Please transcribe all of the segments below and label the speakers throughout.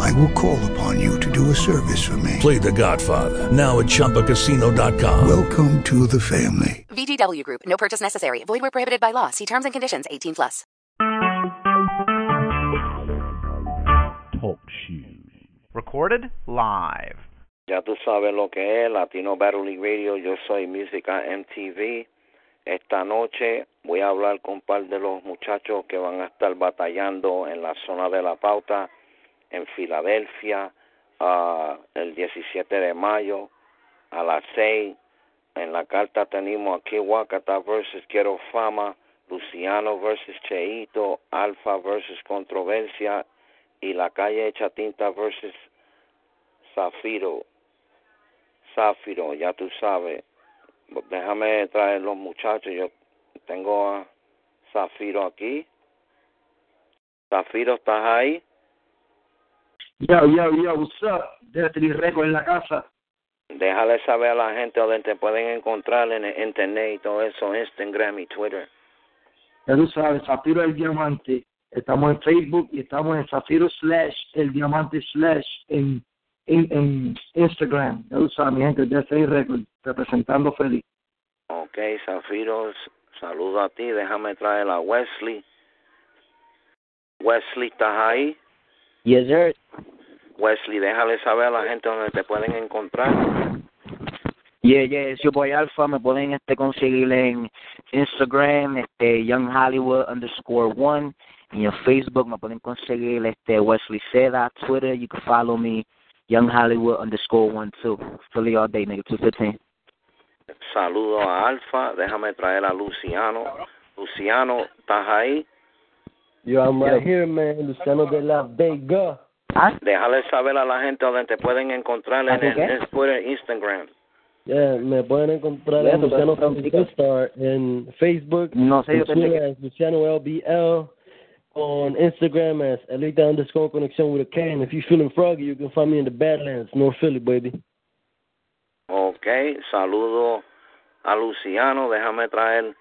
Speaker 1: I will call upon you to do a service for me.
Speaker 2: Play The Godfather now at ChumbaCasino.com.
Speaker 1: Welcome to the family.
Speaker 3: VGW Group. No purchase necessary. Void where prohibited by law. See terms and conditions. 18 plus.
Speaker 4: Talk shoes. Recorded live.
Speaker 5: Ya tú sabes lo que es Latino Battle League Radio. Yo soy Música MTV. Esta noche voy a hablar con un par de los muchachos que van a estar batallando en la zona de la pauta en Filadelfia uh, el 17 de mayo a las 6. En la carta tenemos aquí Wakata versus Quiero Fama, Luciano versus Cheito, Alfa versus Controversia y la calle Chatinta versus Zafiro. Zafiro, ya tú sabes. Déjame traer los muchachos. Yo tengo a Zafiro aquí. Zafiro, ¿estás ahí?
Speaker 6: Yo, yo, yo, what's up? Destiny Record en la casa.
Speaker 5: Déjale saber a la gente donde te pueden encontrar en el internet y todo eso, Instagram y Twitter.
Speaker 6: Ya tú sabes, Zafiro el Diamante. Estamos en Facebook y estamos en Zafiro slash el Diamante slash en, en, en Instagram. Ya tú sabes, mi gente, Destiny Record, representando feliz.
Speaker 5: Ok, Zafiro, saludo a ti. Déjame traer a Wesley. Wesley, ¿estás ahí?
Speaker 7: Yes, sir.
Speaker 5: Wesley, déjale saber a la gente donde te pueden encontrar.
Speaker 7: Yeah, yeah, es your boy Alpha. Me pueden este, conseguir en Instagram, este, Young Hollywood underscore one. Y en Facebook me pueden conseguir este, Wesley Seda. Twitter, you can follow me, Young Hollywood underscore one too. Philly all day, nigga, 215.
Speaker 5: Saludo a Alfa. Déjame traer a Luciano. Luciano, ¿estás ahí?
Speaker 8: Yo, I'm right here, man. Luciano de la Vega.
Speaker 7: ¿Ah?
Speaker 5: Déjale saber a la gente donde te pueden encontrar en el,
Speaker 7: ¿Qué?
Speaker 5: en Twitter, Instagram.
Speaker 8: Yeah, me pueden encontrar en Luciano
Speaker 7: pero-
Speaker 8: Francisco Star en Facebook.
Speaker 7: No sé,
Speaker 8: en
Speaker 7: yo pensé
Speaker 8: Twitter Luciano LBL. On Instagram as Elita underscore connection with a K. And if you're feeling froggy, you can find me in the Badlands, North Philly, baby.
Speaker 5: Ok, saludo a Luciano. Déjame traer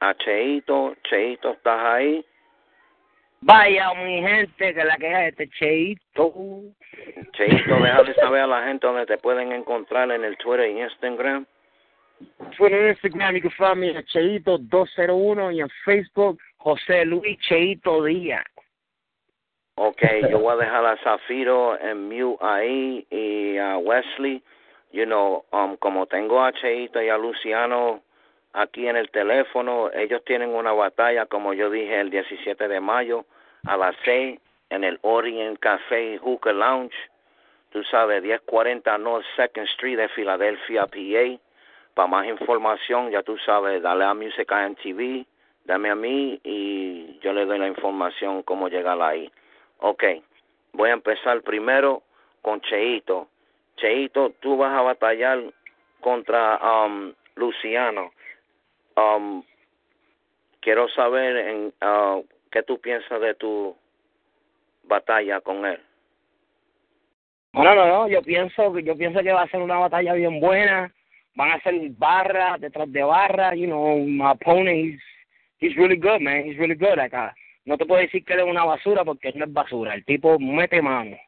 Speaker 5: a Cheito. Cheito, ¿estás ahí?
Speaker 7: Vaya, mi gente, que la queja de este cheito.
Speaker 5: Cheito, déjale saber a la gente donde te pueden encontrar en el Twitter y Instagram.
Speaker 7: Twitter, Instagram, you can find me at Cheito201 y en Facebook, José Luis Cheito Díaz.
Speaker 5: Ok, yo voy a dejar a Zafiro en mute ahí y a Wesley. You know, um, como tengo a Cheito y a Luciano aquí en el teléfono, ellos tienen una batalla, como yo dije, el 17 de mayo a las 6 en el Orient Café Hookah Lounge. Tú sabes, 1040 North Second Street de Filadelfia, PA. Para más información, ya tú sabes, dale a Music TV, dame a mí y yo le doy la información cómo llegar ahí. Ok, voy a empezar primero con Cheito. Cheito, tú vas a batallar contra um, Luciano. Um, quiero saber en, uh, qué tú piensas de tu batalla con él.
Speaker 7: No, no, no, yo pienso que yo pienso que va a ser una batalla bien buena. Van a ser barras detrás de barras, you know, my opponent he's, he's really good, man. He's really good acá. No te puedo decir que él es una basura porque él no es basura. El tipo mete mano.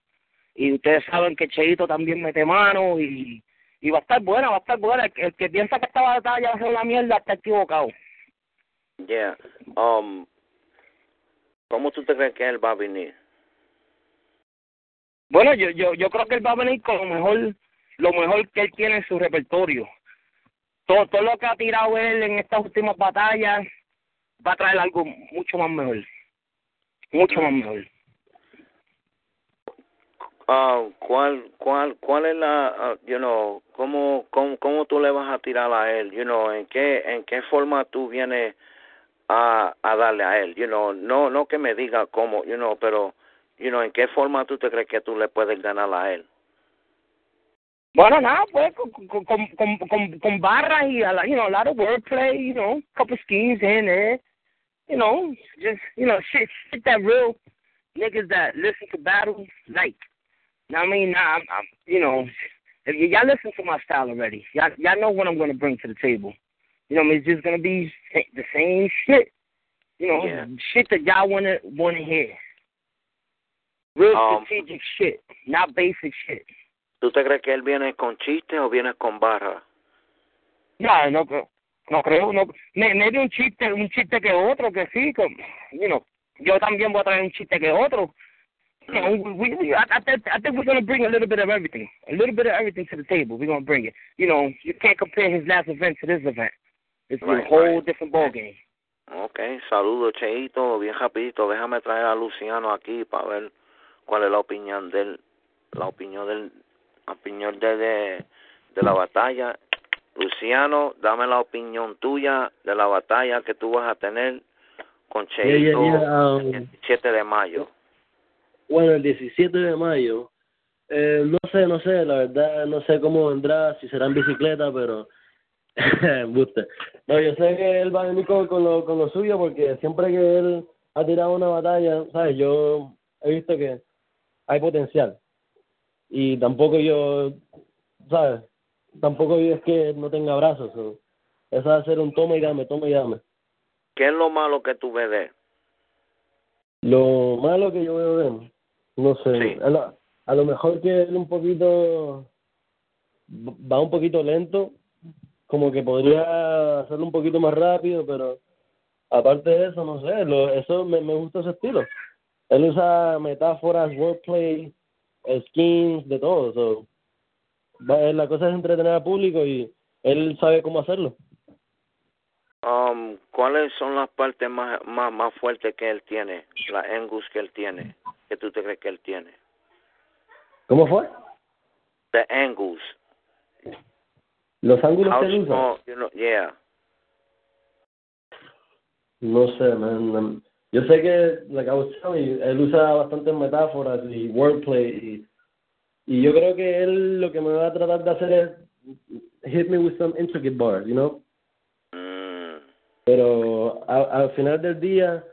Speaker 7: Y ustedes saben que Cheito también mete mano y, y va a estar buena, va a estar buena. El, que- el que piensa que esta batalla va a ser una mierda está equivocado.
Speaker 5: Yeah. Um, ¿Cómo tú te crees que él va a venir?
Speaker 7: Bueno, yo, yo, yo creo que él va a venir con lo mejor, lo mejor que él tiene en su repertorio. Todo, todo lo que ha tirado él en estas últimas batallas va a traer algo mucho más mejor. Mucho más mejor.
Speaker 5: Ah, ¿cuál, cuál, cuál es la, ah, you know, cómo, cómo, cómo tú le vas a tirar a él, you know, en qué, en qué forma tú vienes a, a darle a él, you know, no, no que me diga cómo, you know, pero, you know, en qué forma tú te crees que tú le puedes ganar a él.
Speaker 7: Bueno, nada, pues con, con, con, con, con barras y, a you know, a lot of wordplay, you know, couple schemes in there, you know, just, you know, shit, that real niggas that listen to battles like. I mean, I'm, I'm, you know, y'all listen to my style already, y'all, y'all know what I'm going to bring to the table. You know, it's just going to be the same shit. You know,
Speaker 5: Yeah.
Speaker 7: shit that y'all want to hear. Real
Speaker 5: Um,
Speaker 7: strategic shit, not basic shit.
Speaker 5: ¿Tú te crees que él viene con chistes o viene con barra?
Speaker 7: No, no creo. No creo, no. Me, maybe un chiste, un chiste que otro, que sí, que, you know, yo también voy a traer un chiste que otro. You know, we, we, I, I, think, I think we're going to bring a little bit of everything. A little bit of everything to the table. We're going to bring it. You know, you can't compare his last event to this event. It's
Speaker 5: Right,
Speaker 7: a whole
Speaker 5: right.
Speaker 7: different ball game.
Speaker 5: Ok, saludos, Cheito, bien rapidito. Déjame traer a Luciano aquí para ver cuál es la opinión del, la opinión del, la opinión de, de, de la batalla. Luciano, dame la opinión tuya de la batalla que tú vas a tener con
Speaker 8: Yeah, yeah,
Speaker 5: Cheito
Speaker 8: yeah, um,
Speaker 5: el 17 de mayo.
Speaker 8: Bueno, el 17 de mayo, eh, no sé, no sé, la verdad, no sé cómo vendrá, si será en bicicleta, pero. Embuste. No, yo sé que él va a venir con, con, lo, con lo suyo porque siempre que él ha tirado una batalla, ¿sabes? Yo he visto que hay potencial. Y tampoco yo, ¿sabes? Tampoco yo es que no tenga brazos. Eso va a ser un toma y dame, toma y dame.
Speaker 5: ¿Qué es lo malo que tú ves de él?
Speaker 8: Lo malo que yo veo de él, no sé,
Speaker 5: Sí.
Speaker 8: a, lo, a lo mejor que él un poquito, va un poquito lento, como que podría hacerlo un poquito más rápido, pero aparte de eso, no sé, lo, eso me, me gusta ese estilo. Él usa metáforas, wordplay, skins, de todo. So, va- la cosa es entretener al público y él sabe cómo hacerlo.
Speaker 5: Um, ¿Cuáles son las partes más, más, más fuertes que él tiene? La Angus que él tiene. que tú te crees que él tiene?
Speaker 8: ¿Cómo fue?
Speaker 5: The Angus.
Speaker 8: Los ángulos
Speaker 5: How
Speaker 8: que él usa.
Speaker 5: you know, yeah.
Speaker 8: No sé, man. um, Yo sé que, like I was telling you, él usa bastantes metáforas y wordplay y, y yo creo que él lo que me va a tratar de hacer es hit me with some intricate bars, you know?
Speaker 5: Mm,
Speaker 8: Pero a- al final del día,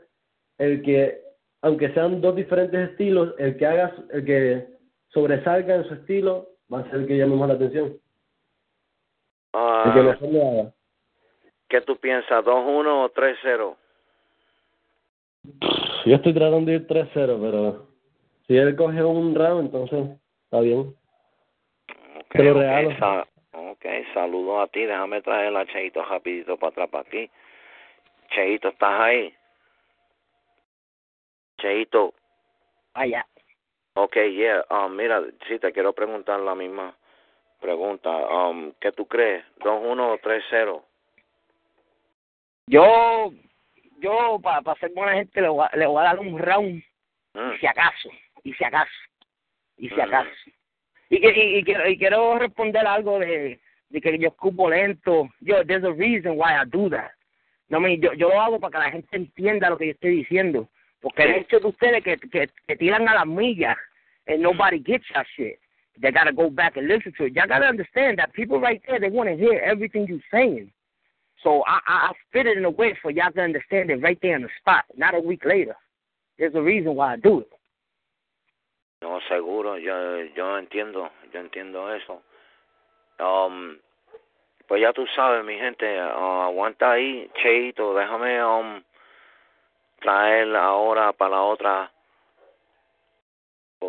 Speaker 8: el que, aunque sean dos diferentes estilos, el que haga, el que sobresalga en su estilo va a ser el que llame más la atención. El que
Speaker 5: ah,
Speaker 8: lo haga.
Speaker 5: ¿Qué tú piensas? ¿2-1 o 3-0?
Speaker 8: Yo estoy tratando de ir 3-0, pero si él coge un round, entonces está bien.
Speaker 5: Okay,
Speaker 8: Te lo
Speaker 5: ok,
Speaker 8: regalo.
Speaker 5: sa- ok, saludos a ti. Déjame traer a Cheito rapidito para atrás, para aquí. Cheito, ¿estás ahí? Cheito.
Speaker 7: Allá.
Speaker 5: Ok, yeah. Um, mira, sí, te quiero preguntar la misma pregunta. Um, ¿Qué tú crees? ¿2-1 o 3-0?
Speaker 7: Yo, yo, para ser buena gente, le voy, a, le voy a dar un round,
Speaker 5: Mm.
Speaker 7: y si acaso, y si acaso, y si
Speaker 5: Mm.
Speaker 7: acaso. Y, que, y, y quiero- y quiero responder algo de, de que yo escupo lento. Yo, there's a reason why I do that. No, me, yo, yo lo hago para que la gente entienda lo que yo estoy diciendo. Porque hay muchos de ustedes que, que, que tiran a las millas and nobody gets that shit. They gotta go back and listen to it. Y'all gotta understand that people right there, they want to hear everything you're saying. So I, I, I fit it in a way for y'all to understand it right there on the spot, not a week later. There's a reason why I do it.
Speaker 5: No, seguro, yo, yo entiendo, yo entiendo eso. Um, pues ya tú sabes, mi gente, uh, aguanta ahí, Cheito, déjame um, traer ahora para la otra,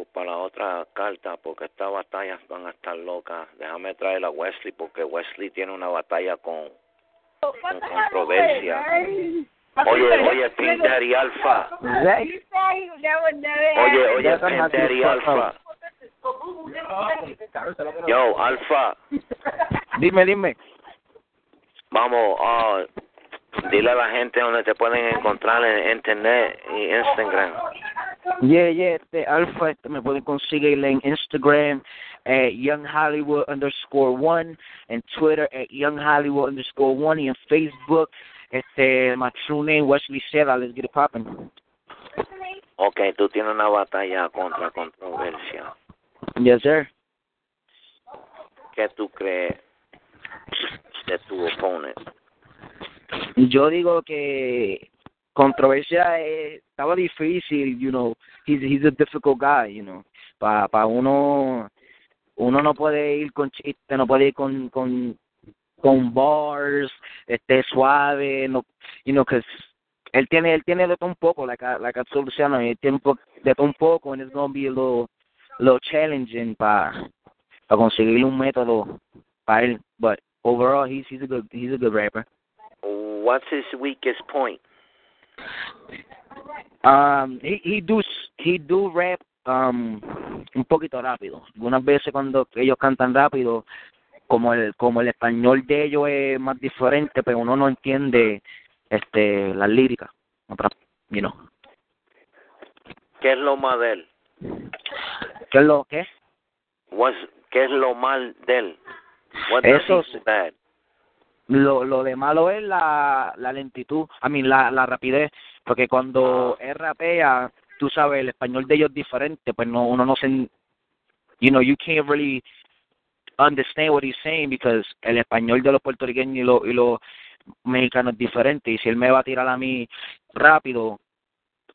Speaker 5: para la otra carta, porque estas batallas van a estar locas. Déjame traer a Wesley, porque Wesley tiene una batalla con, con controversia. Oye, oye, Pin Daddy Alpha. Oye, oye, Pin Daddy Alpha. Yo, Alpha.
Speaker 9: Dime, dime.
Speaker 5: Vamos, ah, dile a la gente donde te pueden encontrar en internet y Instagram.
Speaker 9: Yeah, yeah, este Alfa, este me pueden conseguir en Instagram eh, at Young Hollywood underscore one, en Twitter eh, at Young Hollywood underscore one, y en Facebook, este, my true name, Wesley Seda, let's get it popping.
Speaker 5: Ok, tú tienes una batalla contra controversia.
Speaker 9: Yes, sir.
Speaker 5: ¿qué tú crees de tu opponent?
Speaker 9: Yo digo que controversia eh, estaba difícil, you know, he's, he's a difficult guy, you know, para pa uno uno no puede ir con chistes, no puede ir con con con bars, este suave, no, you know, que él tiene él tiene de todo un poco, like a, like a Luciano, él tiene de todo un poco, and it's gonna be a little, little challenging para para conseguir un método para él, but overall he's he's a good he's a good rapper.
Speaker 5: What's his weakest point?
Speaker 9: Um, he he do he do rap um un poquito rápido. Algunas veces cuando ellos cantan rápido, como el como el español de ellos es más diferente, pero uno no entiende este las líricas. You know.
Speaker 5: ¿Qué es lo mal de él?
Speaker 9: ¿Qué es lo qué?
Speaker 5: What's, ¿Qué es lo mal de él? What
Speaker 9: Eso
Speaker 5: bad?
Speaker 9: Lo lo de malo es la la lentitud, a mí la la rapidez, porque cuando él rapea, tú sabes, el español de ellos es diferente, pues no uno no se you know, you can't really understand what he's saying because el español de los puertorriqueños y los y los mexicanos es diferente y si él me va a tirar a mí rápido,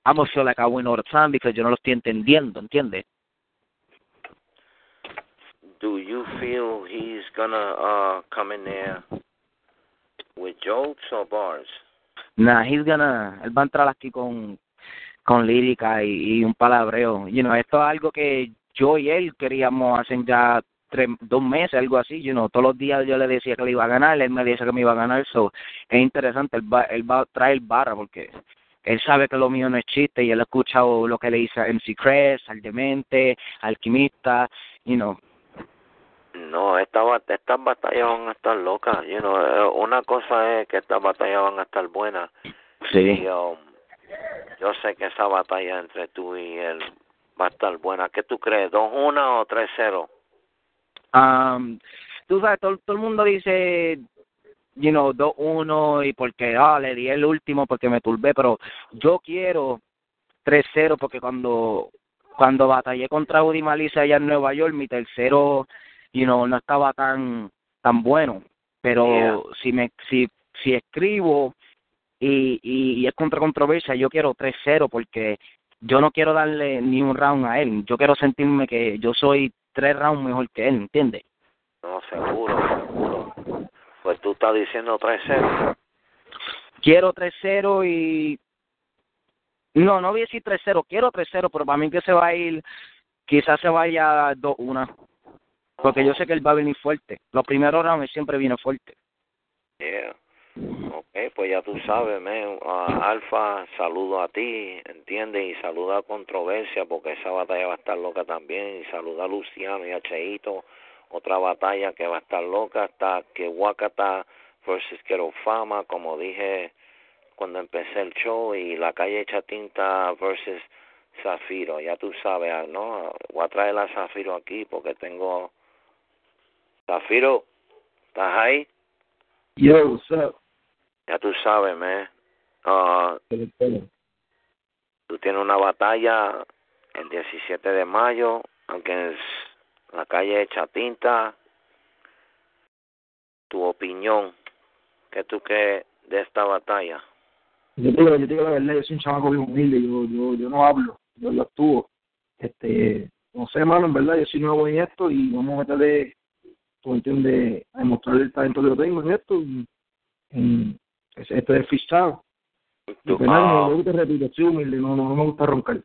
Speaker 9: I'm gonna feel like I win all the time because yo no lo estoy entendiendo, ¿entiendes?
Speaker 5: Do you feel he's gonna uh, come in there with jokes or bars?
Speaker 9: Nah, he's gonna, él va a entrar aquí con, con lírica y, y un palabreo. You know, esto es algo que yo y él queríamos hacer ya tres, dos meses, algo así. You know, todos los días yo le decía que le iba a ganar, él me decía que me iba a ganar. So, es interesante, él va, él va a traer barra porque él sabe que lo mío no es chiste y él ha escuchado lo que le dice a MC Cres, al Demente, Alquimista, you know.
Speaker 5: No, estas batallas van a estar locas. You know, eh, una cosa es que estas batallas van a estar buenas.
Speaker 9: Sí.
Speaker 5: Y, um, yo sé que esa batalla entre tú y él va a estar buena. ¿Qué tú crees? ¿2-1 o 3-0?
Speaker 9: Um, tú sabes, todo, todo el mundo dice, you know, 2-1 y porque, ah, le di el último porque me turbé, pero yo quiero 3-0 porque cuando cuando batallé contra Udi Malice allá en Nueva York, mi tercero, you know, no estaba tan tan bueno, pero
Speaker 5: Yeah.
Speaker 9: si me si si escribo y, y, y es contra controversia, yo quiero 3-0 porque yo no quiero darle ni un round a él, yo quiero sentirme que yo soy tres rounds mejor que él, ¿entiendes?
Speaker 5: No, seguro, seguro. Pues tú estás diciendo 3-0.
Speaker 9: Quiero 3-0 y... No, no voy a decir 3-0, quiero 3-0, pero para mí que se va a ir, quizás se vaya 2-1. Porque yo sé que él va a venir fuerte. Los primeros rounds siempre viene fuerte.
Speaker 5: Yeah. Ok, pues ya tú sabes, man. Ah, Alfa, saludo a ti, ¿entiendes? Y saluda a Controversia, porque esa batalla va a estar loca también. Y saluda a Luciano y a Cheito. Otra batalla que va a estar loca está que Wakata versus Fama, como dije cuando empecé el show. Y la calle Chatinta versus Zafiro. Ya tú sabes, ¿no? Voy a traer a Zafiro aquí porque tengo... Zafiro, ¿estás ahí?
Speaker 6: Yo, what's up?
Speaker 5: Ya tú sabes, man. Ah, tú tienes una batalla el 17 de mayo, aunque es la calle de Chatinta. Tu opinión, ¿qué tú crees de esta batalla?
Speaker 6: Yo te digo, yo te digo la verdad, yo soy un chamaco bien humilde, yo, yo, yo no hablo, yo lo actúo. Este, no sé, hermano, en verdad, yo soy nuevo en esto y vamos a meterle, tú entiendes, a demostrar el talento que yo tengo en esto. Y, en, es- esto es freestyle. Y
Speaker 5: Tú, ah,
Speaker 6: me gusta repetir, soy humilde, no, no, no me gusta roncar.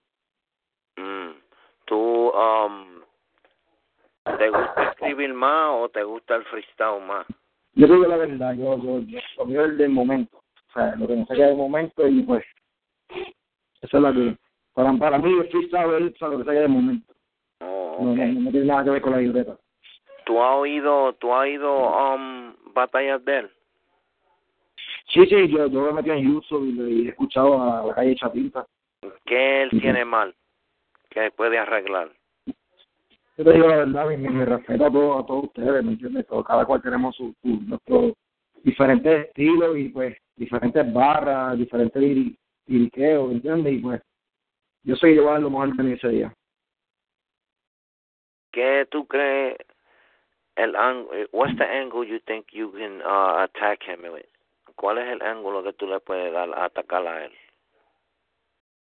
Speaker 5: mm, ¿Tú um, te gusta escribir más o te gusta el freestyle más?
Speaker 6: Yo te digo la verdad, yo, yo, yo, lo mío es del momento. O sea, lo que me saca del momento y pues, eso es la que, para, para mí el freestyle es lo que saca del momento.
Speaker 5: Oh,
Speaker 6: No, no, no tiene nada que ver con la libreta.
Speaker 5: ¿Tú has oído, tú has oído um, batallas de él?
Speaker 6: Sí, sí, yo, yo me metí en YouTube y, he escuchado a la calle Chapinta.
Speaker 5: ¿Qué él tiene mal? ¿Qué puede arreglar?
Speaker 6: Yo te digo la verdad, mi, mi, respeto a todos, a todos ustedes, ¿me entiendes? Todo- cada cual tenemos su, su, nuestros diferentes estilos y pues diferentes barras, diferentes liriqueos, ¿me entiendes? Y pues yo sé que yo voy a dar lo mejor de mí ese día.
Speaker 5: ¿Qué tú crees el what's the angle you think you can uh, attack him with? ¿Cuál es el ángulo que tú le puedes dar a atacar a él?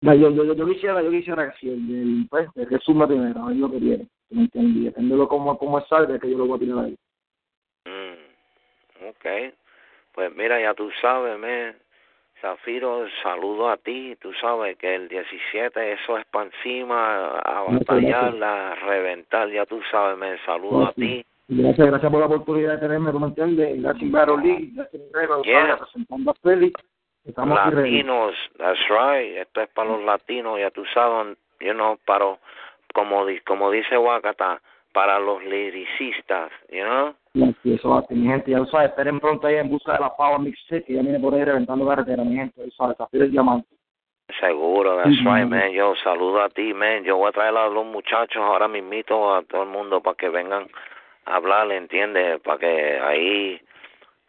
Speaker 6: No, yo, yo, yo quisiera, yo quisiera que si el pues, el que suma primero, ver lo que viene. ¿Me entendí? Depende de cómo, cómo es salga, que yo lo voy a tirar ahí.
Speaker 5: Mm, ok. Pues mira, ya tú sabes, me Zafiro, saludo a ti. Tú sabes que el 17 eso es para encima, a batallar, a reventar. Ya tú sabes, me saludo a ti.
Speaker 6: Gracias, gracias por la oportunidad de tenerme, ¿tú me entiendes? Gracias, League, gracias,
Speaker 5: Yeah.
Speaker 6: representando a Félix. Estamos.
Speaker 5: Latinos, that's right. Esto es para los latinos, ya tú sabes, you know, para, como, como dice Wakata, para los liricistas, you know.
Speaker 6: Y eso va mi gente, ya lo sabes, esperen pronto ahí en busca de la Power Mixtape, que ya viene por ahí reventando carretera, mi gente, ya sabes, el diamante.
Speaker 5: Seguro, that's
Speaker 6: Ujú.
Speaker 5: right, man. Yo saludo a ti, man. Yo voy a traer a los muchachos ahora mismito a todo el mundo para que vengan hablar, ¿entiendes? Para que ahí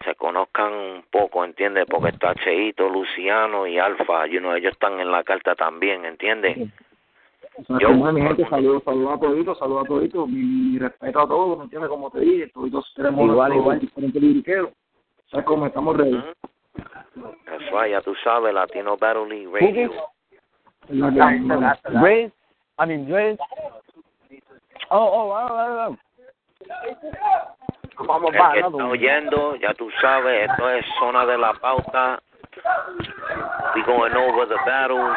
Speaker 5: se conozcan un poco, ¿entiendes? Porque está Cheito, Luciano y Alfa, you know, ellos están en la carta también, ¿entiendes? Yo-
Speaker 6: mi gente, saludos, saludos a toditos, saludos a toditos, mi, mi respeto a todos, ¿me entiendes? Como te dije, toditos tenemos
Speaker 9: Igual,
Speaker 6: nuestros
Speaker 9: igual.
Speaker 6: diferentes liriqueros. O sea, como estamos ready.
Speaker 5: That's right, ya tú sabes, Latino Battle League Radio.
Speaker 6: La que
Speaker 9: I mean Grace. Oh, oh, oh, oh, oh. Vamos
Speaker 5: El que está oyendo, ya tú sabes, esto es zona de la pauta. We going over the battles.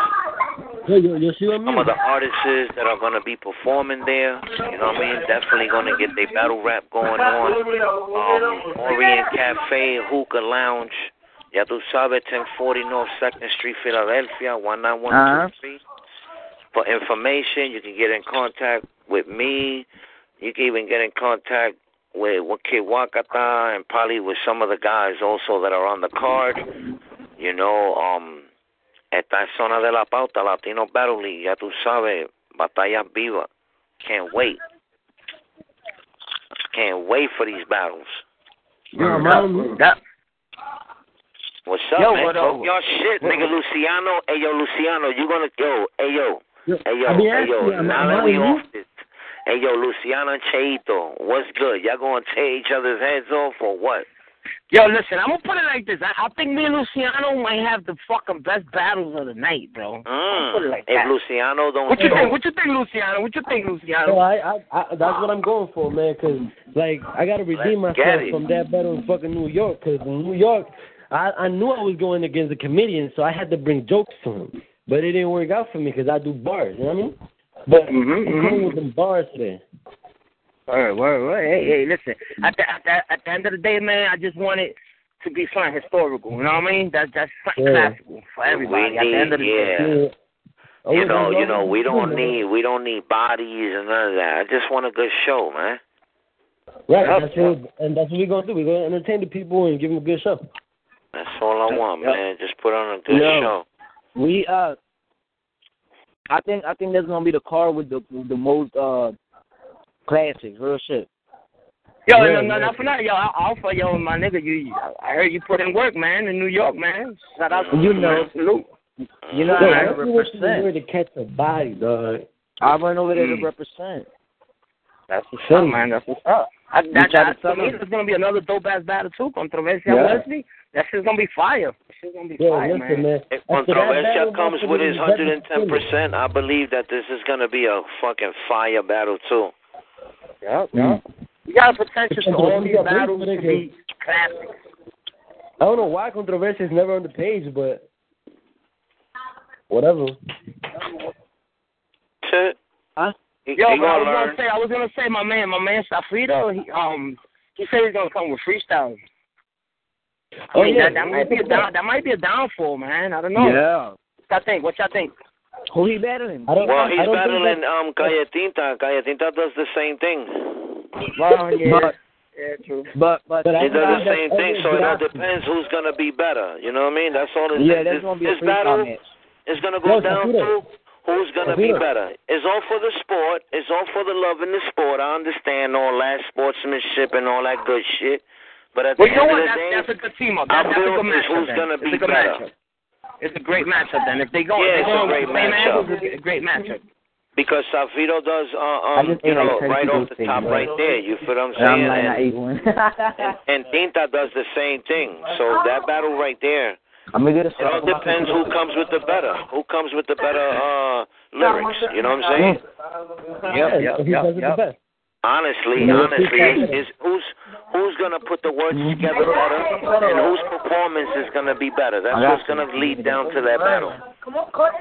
Speaker 8: Yo, yo, yo sigo
Speaker 5: some of the artists that are going to be performing there. You know what I mean? Definitely going to get their battle rap going on. Um, Orient Cafe, Hookah Lounge. Ya tú sabes, 1040 North 2nd Street, Philadelphia, 19123. For information, you can get in contact with me. You can even get in contact with Wake Wakata and probably with some of the guys also that are on the card. You know, um, esta es zona de la pauta, Latino Battle League, ya tú sabes, batallas vivas. Can't wait. Can't wait for these battles.
Speaker 8: Yeah, man.
Speaker 9: That,
Speaker 5: What's up,
Speaker 9: Yo,
Speaker 5: man?
Speaker 9: what
Speaker 5: Talk
Speaker 9: up?
Speaker 5: your shit, nigga. Luciano, hey yo, Luciano, you gonna yo, hey yo,
Speaker 8: Yo,
Speaker 5: hey yo,
Speaker 8: I mean,
Speaker 5: hey yo.
Speaker 8: actually, I'm-
Speaker 5: Now
Speaker 8: I'm
Speaker 5: that we
Speaker 8: not
Speaker 5: off this, hey yo, Luciano and Cheito, what's good? Y'all gonna tear each other's heads off or what?
Speaker 7: Yo, listen, I'm gonna put it like this. I, I think me and Luciano might have the fucking best battles of the night, bro.
Speaker 5: Mm.
Speaker 7: put it like
Speaker 5: if
Speaker 7: that.
Speaker 5: Luciano don't
Speaker 7: What you think? What you think, Luciano? What you think,
Speaker 8: So
Speaker 7: Luciano?
Speaker 8: I, I, I, that's what I'm going for, man. Cause like I gotta redeem
Speaker 5: Let's
Speaker 8: myself from that battle in fucking New York. Cause in New York, I, I knew I was going against a comedian, so I had to bring jokes to him. But it didn't work out for me because I do bars. You know what I mean? But
Speaker 7: Mhm,
Speaker 8: I'm coming with some bars today.
Speaker 7: Word, word, word. Hey, hey, listen. At the, at the at the end of the day, man, I just want it to be something historical. You know what I mean? That that's something
Speaker 8: Yeah.
Speaker 7: classical for everybody.
Speaker 5: We
Speaker 7: at the end of the
Speaker 5: need-
Speaker 7: day.
Speaker 5: yeah.
Speaker 8: I
Speaker 5: you know, you know, we don't need we don't need bodies and none of that. I just want a good show, man.
Speaker 8: Right,
Speaker 7: Yep.
Speaker 8: that's what, and that's what we're gonna do. We're gonna entertain the people and give them a good show.
Speaker 5: That's all I want,
Speaker 9: Yep.
Speaker 5: man. Just put on a good
Speaker 9: Yo.
Speaker 5: show.
Speaker 9: We uh, I think I think that's gonna be the car with the with the most uh classics, real shit.
Speaker 7: Yo,
Speaker 8: Yeah,
Speaker 7: no, no, not for that. Yo, Al- Alpha, yo, my nigga, you. I heard you put in work, man, in New York, man. Shout out to
Speaker 9: You know.
Speaker 7: Salute.
Speaker 9: You know
Speaker 8: Yo,
Speaker 9: how
Speaker 8: I
Speaker 9: to
Speaker 8: don't know what you
Speaker 9: represent.
Speaker 8: were to catch a body, dog.
Speaker 9: I run over there
Speaker 7: Mm.
Speaker 9: to represent.
Speaker 7: That's what's up, man. That's what's up. I, that,
Speaker 9: try to
Speaker 7: that, to me,
Speaker 9: them.
Speaker 7: it's gonna be another dope ass battle too. Controversia
Speaker 8: Yeah.
Speaker 7: Wesley. That shit's gonna be fire. That shit's gonna be
Speaker 8: Yo,
Speaker 7: fire,
Speaker 8: listen,
Speaker 7: man.
Speaker 8: man.
Speaker 5: If
Speaker 8: After
Speaker 5: Controversia comes with his 110 percent, I believe that this is gonna be a fucking fire battle too.
Speaker 7: Yeah,
Speaker 8: Mm.
Speaker 7: You got potential for all these
Speaker 8: Yeah,
Speaker 7: battles to be classics.
Speaker 8: I don't know why controversy is never on the page, but whatever.
Speaker 9: Huh?
Speaker 7: Yo,
Speaker 5: he
Speaker 7: I was
Speaker 5: learn.
Speaker 7: gonna say, I was gonna say, my man, my man Safrito, he um, he said he's gonna come with freestyle. I
Speaker 8: Oh,
Speaker 7: mean,
Speaker 8: yeah.
Speaker 7: that, that might be a down, that might be a downfall, man. I don't know.
Speaker 9: Yeah.
Speaker 7: What y'all think? What y'all think?
Speaker 9: Who he battling?
Speaker 8: I don't.
Speaker 5: Well,
Speaker 8: I
Speaker 5: he's
Speaker 8: don't
Speaker 5: battling
Speaker 8: Think
Speaker 5: um Cayetinta. Cayetinta does the same thing.
Speaker 7: Well, yeah,
Speaker 9: But
Speaker 7: yeah, true.
Speaker 9: but but,
Speaker 8: But I
Speaker 5: He does the same thing, so it all depends who's gonna be better. You know what I mean? That's all it
Speaker 9: yeah,
Speaker 5: is.
Speaker 9: that's gonna be a
Speaker 5: this battle
Speaker 9: freestyle match.
Speaker 5: is gonna go
Speaker 8: Yo,
Speaker 5: down to who's gonna be better. It's all for the sport. It's all for the love in the sport. I understand all that sportsmanship and all that good shit. But at
Speaker 7: Well,
Speaker 5: the
Speaker 7: you know what? That's,
Speaker 5: day,
Speaker 7: that's a good team up.
Speaker 5: I
Speaker 7: That, that's a good matchup.
Speaker 5: who's gonna
Speaker 7: it's a good
Speaker 5: better.
Speaker 7: matchup. It's a great matchup then. If they go,
Speaker 5: Yeah,
Speaker 7: if
Speaker 5: it's a great
Speaker 7: the same
Speaker 5: matchup.
Speaker 7: it's a great matchup.
Speaker 5: Because Salfido does, uh, um, you
Speaker 9: ate like
Speaker 5: know, right off the
Speaker 9: things,
Speaker 5: top, right there. You feel what I'm
Speaker 9: And I'm
Speaker 5: saying?
Speaker 9: like,
Speaker 5: And-
Speaker 9: I
Speaker 5: and Tinta does the same thing. So that battle right there,
Speaker 9: I'm gonna get a
Speaker 5: it all depends who comes with the better, who comes with the better uh lyrics. You know what I'm saying?
Speaker 8: Yeah, he does it the best.
Speaker 5: Honestly, honestly, is, is who's who's gonna put the words together better, and whose performance is gonna be better? That's what's gonna lead down to that battle. Because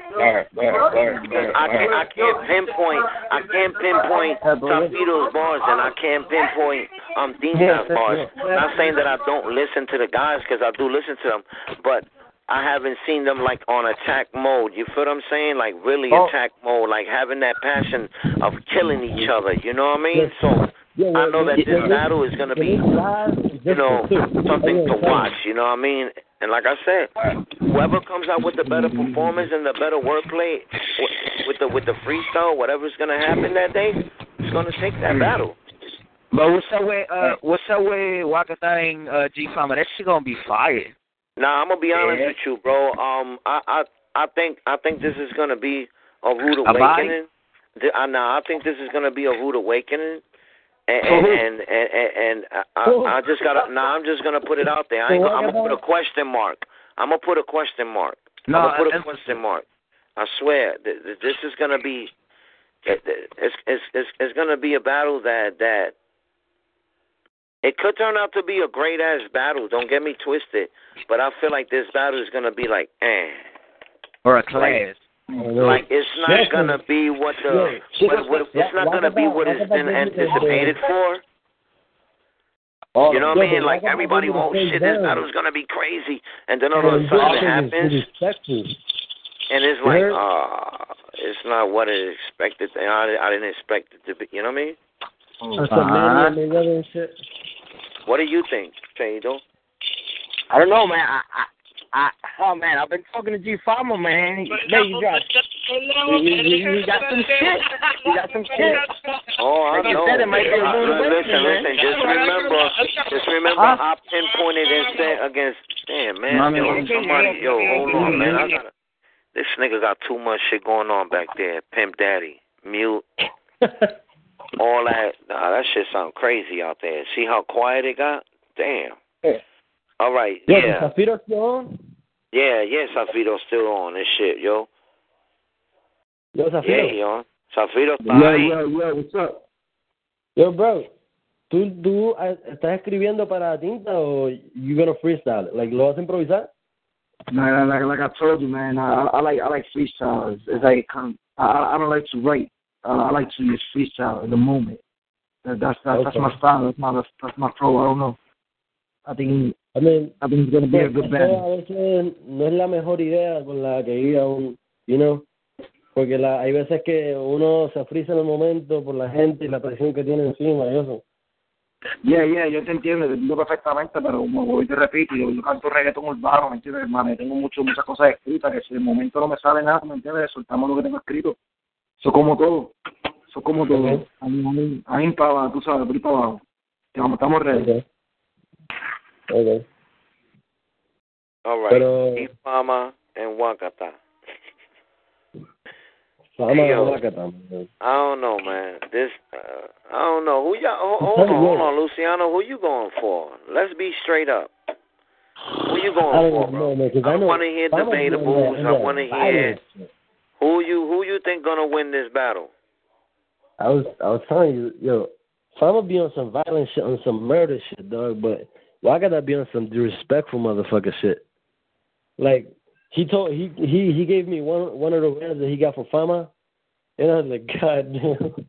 Speaker 5: I can't, I can't pinpoint, I can't pinpoint Tafido's bars, and I can't pinpoint um Dinta's bars. Not saying that I don't listen to the guys, because I do listen to them, but I haven't seen them like on attack mode. You feel what I'm saying? Like really
Speaker 8: Oh.
Speaker 5: attack mode, like having that passion of killing each other. You know what I mean? So I know that this battle is gonna be, you know, something to watch. You know what I mean? And like I said, whoever comes out with the better performance and the better wordplay with, with the with the freestyle, whatever's gonna happen that day, is gonna take that battle.
Speaker 9: But what's up with uh what's up with Wakata and uh G Fama? That shit gonna be fire.
Speaker 5: Now I'm gonna be honest
Speaker 9: Yeah.
Speaker 5: with you, bro. Um, I I I think I think this is gonna be a rude awakening. Th- uh, Now I think this is gonna be a rude awakening. And and and, and, and I, I just gotta. Now I'm just gonna put it out there. I ain't gonna, I'm gonna put a question mark. I'm gonna put a question mark.
Speaker 9: No,
Speaker 5: I'm gonna put a question mark. I swear, th- th- this is gonna be. it- it- It's it's it's it's gonna be a battle that that. It could turn out to be a great ass battle. Don't get me twisted, but I feel like this battle is gonna be like, eh.
Speaker 9: Or a class.
Speaker 5: Like it's not gonna be what the what, what, it's not gonna be what it's been anticipated for. You know what I mean? Like everybody, oh shit, this battle's gonna be crazy, and then all of a sudden it happens, and it's like,
Speaker 8: Yeah.
Speaker 5: ah, it's not what it expected. I, I didn't expect it to be. You know what I mean?
Speaker 8: That's what Manny and Mayweather and
Speaker 5: do you think, Chado?
Speaker 7: I don't know, man. I, I, I, oh man, I've been talking to G Fama, man. He, man, you got, he, he, he got some shit. He got some shit.
Speaker 5: Oh, I
Speaker 7: Like
Speaker 5: know.
Speaker 7: said, it might be a
Speaker 5: Uh, listen,
Speaker 7: man.
Speaker 5: listen. Just remember, just remember, I pinpointed and said against. Damn, man.
Speaker 9: Mommy,
Speaker 5: yo, somebody, yo, hold on, man. I gotta. This nigga got too much shit going on back there. Pimp Daddy, mute, all that. Nah, that shit sound crazy out there. See how quiet it got? Damn. All right,
Speaker 8: Yo,
Speaker 5: yeah,
Speaker 8: Zafiro still on?
Speaker 5: yeah, yeah. Safido's still on this shit, yo.
Speaker 8: Yo,
Speaker 5: Yeah,
Speaker 8: Zafiro.
Speaker 5: he on. Safido está
Speaker 6: Yeah,
Speaker 5: ahí.
Speaker 6: yeah, yeah. What's up?
Speaker 8: Yo, bro, ¿tú, tú eh, estás escribiendo para tinta o you gonna freestyle? it? Like, ¿lo vas a improvisar?
Speaker 6: Like, like, like I told you, man. I, I like I like freestyle. It's, it's like um, I I don't like to write. Uh, I like to just freestyle in the moment. That, that's that's, that's
Speaker 8: Okay.
Speaker 6: my style. That's my that's my flow. I don't know. I think
Speaker 8: I mean,
Speaker 6: I think it's gonna be a good
Speaker 8: a veces no es la mejor idea con la que iba un, you know, porque la, hay veces que uno se frisa en el momento por la gente y la presión que tiene encima y eso.
Speaker 6: Yeah, yeah, yo te entiendo, te entiendo perfectamente, pero como voy te repito, yo, yo canto reggaetón urbano, ¿me entiendes, hermano? Yo tengo mucho, muchas cosas escritas que si de momento no me sale nada, ¿me entiendes? Soltamos lo que tengo escrito. Eso como todo. Eso como todo.
Speaker 8: Ok.
Speaker 6: A mí, a mí, a mí para abajo, tú sabes, por ahí para abajo. Estamos, estamos ready.
Speaker 8: Okay. Okay.
Speaker 5: All right.
Speaker 8: Pero-
Speaker 5: Keep Mama and Wakata.
Speaker 8: Fama
Speaker 5: Hey,
Speaker 8: de
Speaker 5: yo.
Speaker 8: vaca también.
Speaker 5: I don't know, man. This, uh, I don't know. Who y'all? Hold, hold on, hold on, Luciano. Who you going for? Let's be straight up. Who you
Speaker 8: I
Speaker 5: going
Speaker 8: don't
Speaker 5: for,
Speaker 8: even
Speaker 5: bro?
Speaker 8: know, man, 'cause I
Speaker 5: I
Speaker 8: know
Speaker 5: want to hear
Speaker 8: Fama's doing
Speaker 5: debatables. I want to hear
Speaker 8: violence shit.
Speaker 5: Who you who you think gonna win this battle.
Speaker 8: I was I was telling you, yo, Fama be on some violent shit, on some murder shit, dog. But why gotta be on some disrespectful motherfucker shit? Like he told he he he gave me one one of the rounds that he got for Fama, and I was like, God damn.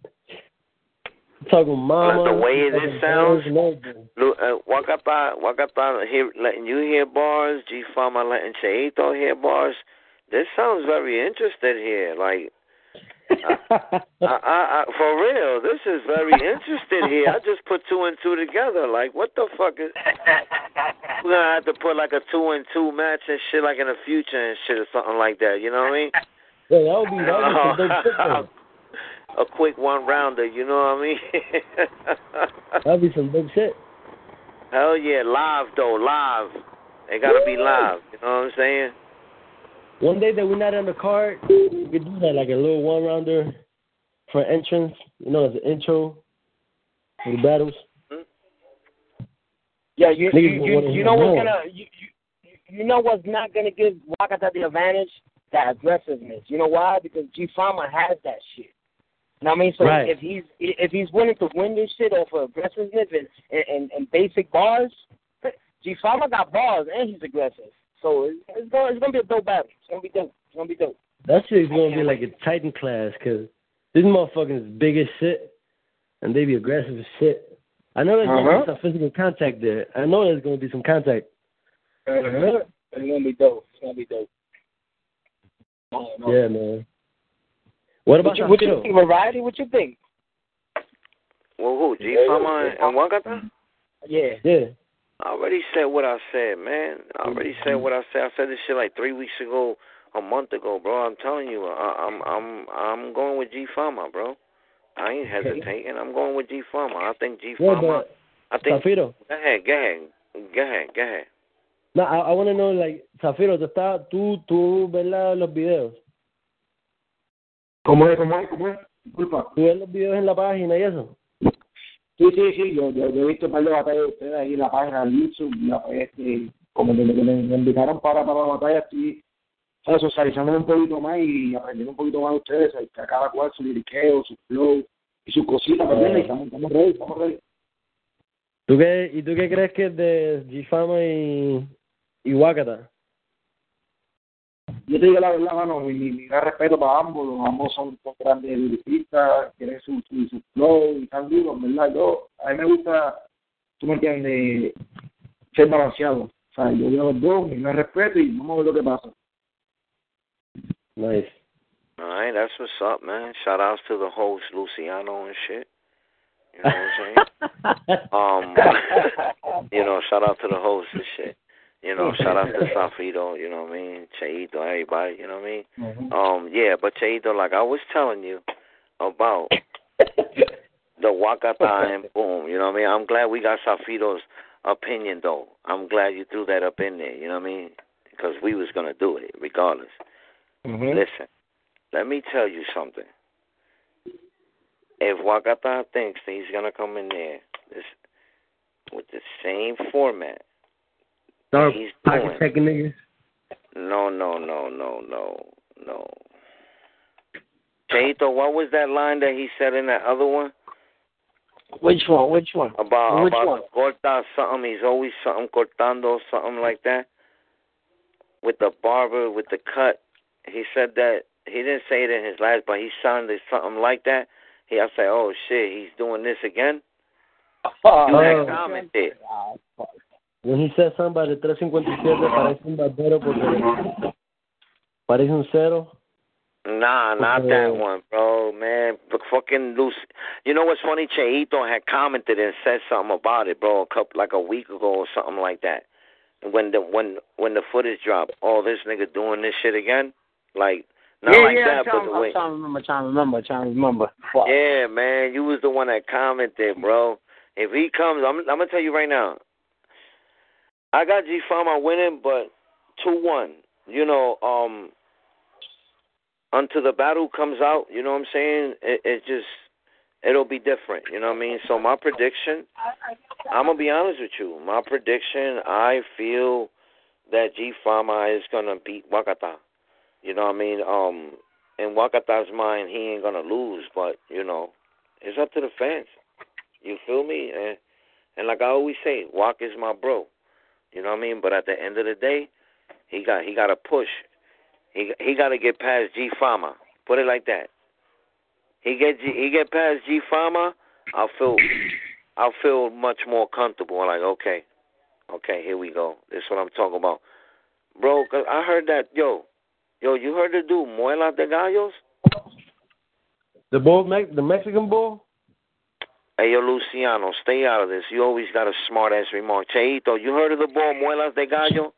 Speaker 8: Talking mama.
Speaker 5: the way this sounds-
Speaker 8: bars and everything.
Speaker 5: Look, uh, Wakata, Wakata, hear, letting you hear bars. G Fama letting Cheito hear bars. This sounds very interesting here. Like, I, I, I, for real, this is very interesting here. I just put two and two together. Like, what the fuck is? We're gonna have to put like a two and two match and shit, like in the future and shit or something like that. You know what I mean?
Speaker 8: Yeah, that would be that would be some dope shit though.
Speaker 5: a quick one rounder. You know what I mean?
Speaker 8: That'd be some big shit.
Speaker 5: Hell yeah, live though, live. They gotta be live. You know what I'm saying?
Speaker 8: One day that we're not on the card, we could do that like a little one rounder. for entrance, you know, as an intro for the battles. Mm-hmm.
Speaker 7: Yeah, you you, you, you know what's gonna you, you you know what's not gonna give Wakata the advantage? That aggressiveness. You know why? Because G Fama has that shit. You know what I mean? So
Speaker 8: Right.
Speaker 7: if he's if he's willing to win this shit off of aggressiveness and and, and basic bars, G Fama got bars and he's aggressive. So it's, it's gonna it's gonna be a dope battle. It's gonna be dope. It's gonna be dope.
Speaker 8: That shit's gonna be like a Titan class because these motherfuckers big as shit and they be aggressive as shit. I know there's gonna
Speaker 7: Uh-huh.
Speaker 8: be some physical contact there. I know there's gonna be some contact.
Speaker 7: Uh-huh. It's gonna be dope. It's gonna be dope. I don't know.
Speaker 8: Yeah, man. What about
Speaker 7: What you, what you think, Variety? What you think?
Speaker 5: Well, who? G Fama and Wakata?
Speaker 7: Yeah.
Speaker 8: Yeah.
Speaker 5: I already said what I said, man. I already said what I said. I said this shit like three weeks ago, a month ago, bro. I'm telling you, I, I'm I'm I'm going with G Fama, bro. I ain't hesitating. I'm going with G Fama. I think G
Speaker 8: Yeah,
Speaker 5: I think.
Speaker 8: Zafiro.
Speaker 5: Go ahead, go ahead, go ahead, go ahead.
Speaker 8: No, I, I want to know, like, Zafiro, tú, estás, tú, tú ves la- los videos.
Speaker 6: ¿Cómo es? ¿Cómo es? ¿Cómo es? Disculpa.
Speaker 8: Tú ves los videos en la página y eso.
Speaker 6: Sí, sí, sí, yo, yo, yo he visto un par de batallas de ustedes ahí en la página de YouTube, y la, este, como que me, me invitaron para, para la batalla, estoy ¿sabes? socializándome un poquito más y aprendiendo un poquito más de ustedes, a cada cual su liriqueo, su flow y sus cositas, ¿me? Y Estamos, estamos ready, estamos ready.
Speaker 8: ¿Tú qué, ¿Y tú qué crees que es de G-Fama y, y Wakata?
Speaker 6: Yo te digo la verdad, mano, mi, mi, mi gran respeto para ambos, los ambos son, son grandes lyricistas, tienen su, su, su flow y tan duros, ¿verdad? Yo, a mí me gusta, tú me entiendes, ser balanceado. O sea, yo veo a los dos, mi gran respeto y vamos a ver lo que pasa.
Speaker 8: Nice.
Speaker 5: All right, that's what's up, man. Shout outs to the host Luciano and shit. You know what I'm saying? um, you know, shout out to the host and shit. You know, shout out to Safito, you know what I mean? Cheito, everybody, you know what I mean? Um, yeah, but Cheito, like I was telling you about the Wakata and boom, you know what I mean? I'm glad we got Safito's opinion though. I'm glad you threw that up in there, you know what I mean? Because we was gonna do it regardless. Listen, let me tell you something. If Wakata thinks that he's gonna come in there this with the same format,
Speaker 8: Start
Speaker 5: He's
Speaker 8: pocket checking niggas.
Speaker 5: no, no, no, no, no, no. Cheito, what was that line that he said in that other one
Speaker 7: Which one? Which one?
Speaker 5: about
Speaker 7: Which
Speaker 5: about
Speaker 7: one?
Speaker 5: corta something? He's always something cortando something like that with the barber with the cut. He said that he didn't say it in his last, but he sounded something like that. He, I say, oh shit, he's doing this again. Oh. You
Speaker 8: Oh.
Speaker 5: had commented.
Speaker 8: Oh, When he said something about the 357, parece un barbero porque parece un cero.
Speaker 5: Nah, not
Speaker 8: Okay.
Speaker 5: that one, bro. Man, the fucking loose. You know what's funny? Cheito had commented and said something about it, bro, a couple like a week ago or something like that. When the when when the footage dropped, oh, this nigga doing this shit again, like not
Speaker 7: yeah,
Speaker 5: like
Speaker 7: yeah,
Speaker 5: that,
Speaker 7: I'm
Speaker 5: but
Speaker 7: trying,
Speaker 5: the
Speaker 7: I'm trying to remember, trying to remember, trying to remember. Fuck.
Speaker 5: Yeah, man, you was the one that commented, bro. If he comes, I'm I'm gonna tell you right now. I got G Fama winning, but two one. You know, um, until the battle comes out, you know what I'm saying? It, it just it'll be different. You know what I mean? So my prediction, I'm gonna be honest with you. My prediction, I feel that G Fama is gonna beat Wakata. You know what I mean? Um, in Wakata's mind, he ain't gonna lose, but you know, it's up to the fans. You feel me? And and like I always say, Wak is my bro. You know what I mean? But at the end of the day, he got he got to push. He he got to get past G Fama. Put it like that. He get G, he get past G Fama. I'll feel I'll feel much more comfortable. Like okay, okay, here we go. This is what I'm talking about, bro. Cause I heard that yo, yo, you heard the dude Muela de Gallos?
Speaker 8: The bull, the Mexican bull.
Speaker 5: Hey, yo, Luciano, stay out of this. You always got a smart ass remark. Cheito, you heard of the ball Muelas de Gallo?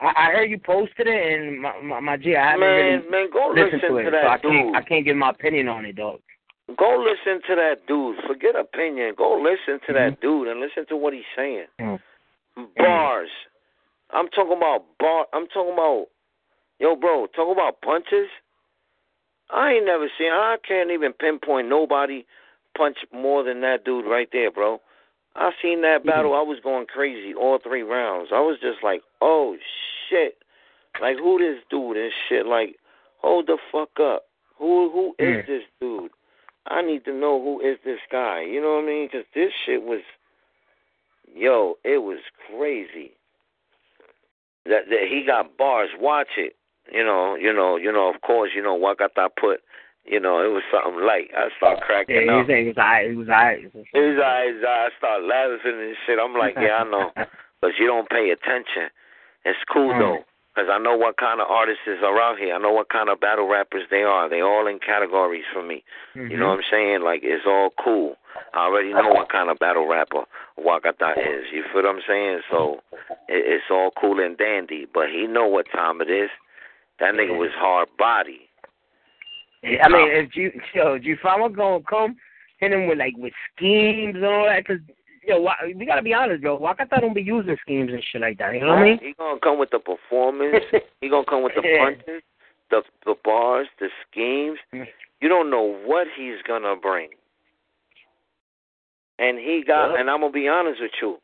Speaker 7: I, I heard you posted it, and my my, my G, I haven't
Speaker 5: Man,
Speaker 7: really
Speaker 5: man, go
Speaker 7: listened
Speaker 5: listen
Speaker 7: to it,
Speaker 5: to
Speaker 7: so I
Speaker 5: that
Speaker 7: can't. I can't give my opinion on it, dog.
Speaker 5: Go listen to that dude. Forget opinion. Go listen to that dude and listen to what he's saying.
Speaker 7: Mm.
Speaker 5: Bars. I'm talking about bar. I'm talking about, yo, bro. Talk about punches. I ain't never seen. I can't even pinpoint nobody punch more than that dude right there, bro. I seen that mm-hmm. battle. I was going crazy all three rounds. I was just like, oh shit, like who this dude and shit. Like, hold the fuck up. Who who is this dude? I need to know who is this guy. You know what I mean? Because this shit was, yo, it was crazy. That, that he got bars. Watch it. You know, you know, you know. Of course, you know Wakata put. You know, it was something light. I start cracking
Speaker 7: yeah,
Speaker 5: up.
Speaker 7: He was alright. He was alright.
Speaker 5: Eyes, I start laughing and shit. I'm like, yeah, I know, but you don't pay attention. It's cool though, because I know what kind of artists are out here. I know what kind of battle rappers they are. They all in categories for me.
Speaker 7: Mm-hmm.
Speaker 5: You know what I'm saying? Like it's all cool. I already know what kind of battle rapper Wakata is. You feel what I'm saying? So it, it's all cool and dandy. But he know what time it is. That nigga was hard body.
Speaker 7: I mean, if you yo, if you gonna come hit him with like with schemes and all that, because yo, wa- we gotta be honest, bro. Wakata don't be using schemes and shit like that. You know what I mean?
Speaker 5: He gonna come with the performance. he gonna come with the punches, the the bars, the schemes.
Speaker 7: Mm.
Speaker 5: You don't know what he's gonna bring. And he got,
Speaker 7: Yep.
Speaker 5: and I'm gonna be honest with you,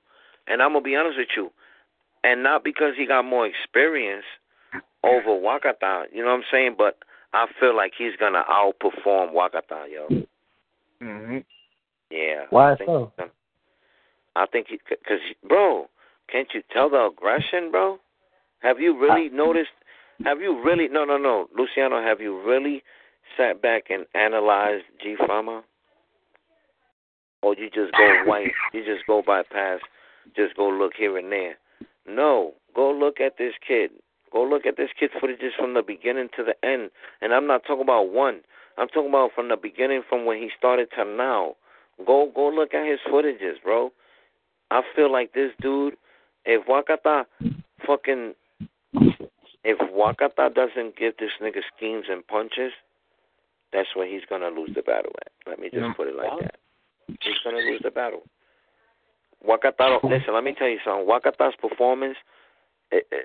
Speaker 5: and I'm gonna be honest with you, and not because he got more experience over Wakata, you know what I'm saying? But I feel like he's gonna outperform Wakata, yo.
Speaker 7: Mm-hmm.
Speaker 5: Yeah.
Speaker 8: Why
Speaker 5: I think
Speaker 8: so?
Speaker 5: gonna- I think because, bro, can't you tell the aggression, bro? Have you really noticed? Have you really? No, no, no, Luciano. Have you really sat back and analyzed G Fama? Or you just go white? You just go bypass? Just go look here and there? No, go look at this kid. Go look at this kid's footages from the beginning to the end. And I'm not talking about one. I'm talking about from the beginning, from when he started to now. Go, go look at his footages, bro. I feel like this dude, if Wakata fucking, if Wakata doesn't give this nigga schemes and punches, that's where he's gonna lose the battle at. Let me just
Speaker 7: Yeah.
Speaker 5: put it like that. He's gonna lose the battle. Wakata, listen, let me tell you something. Wakata's performance, Eh, eh,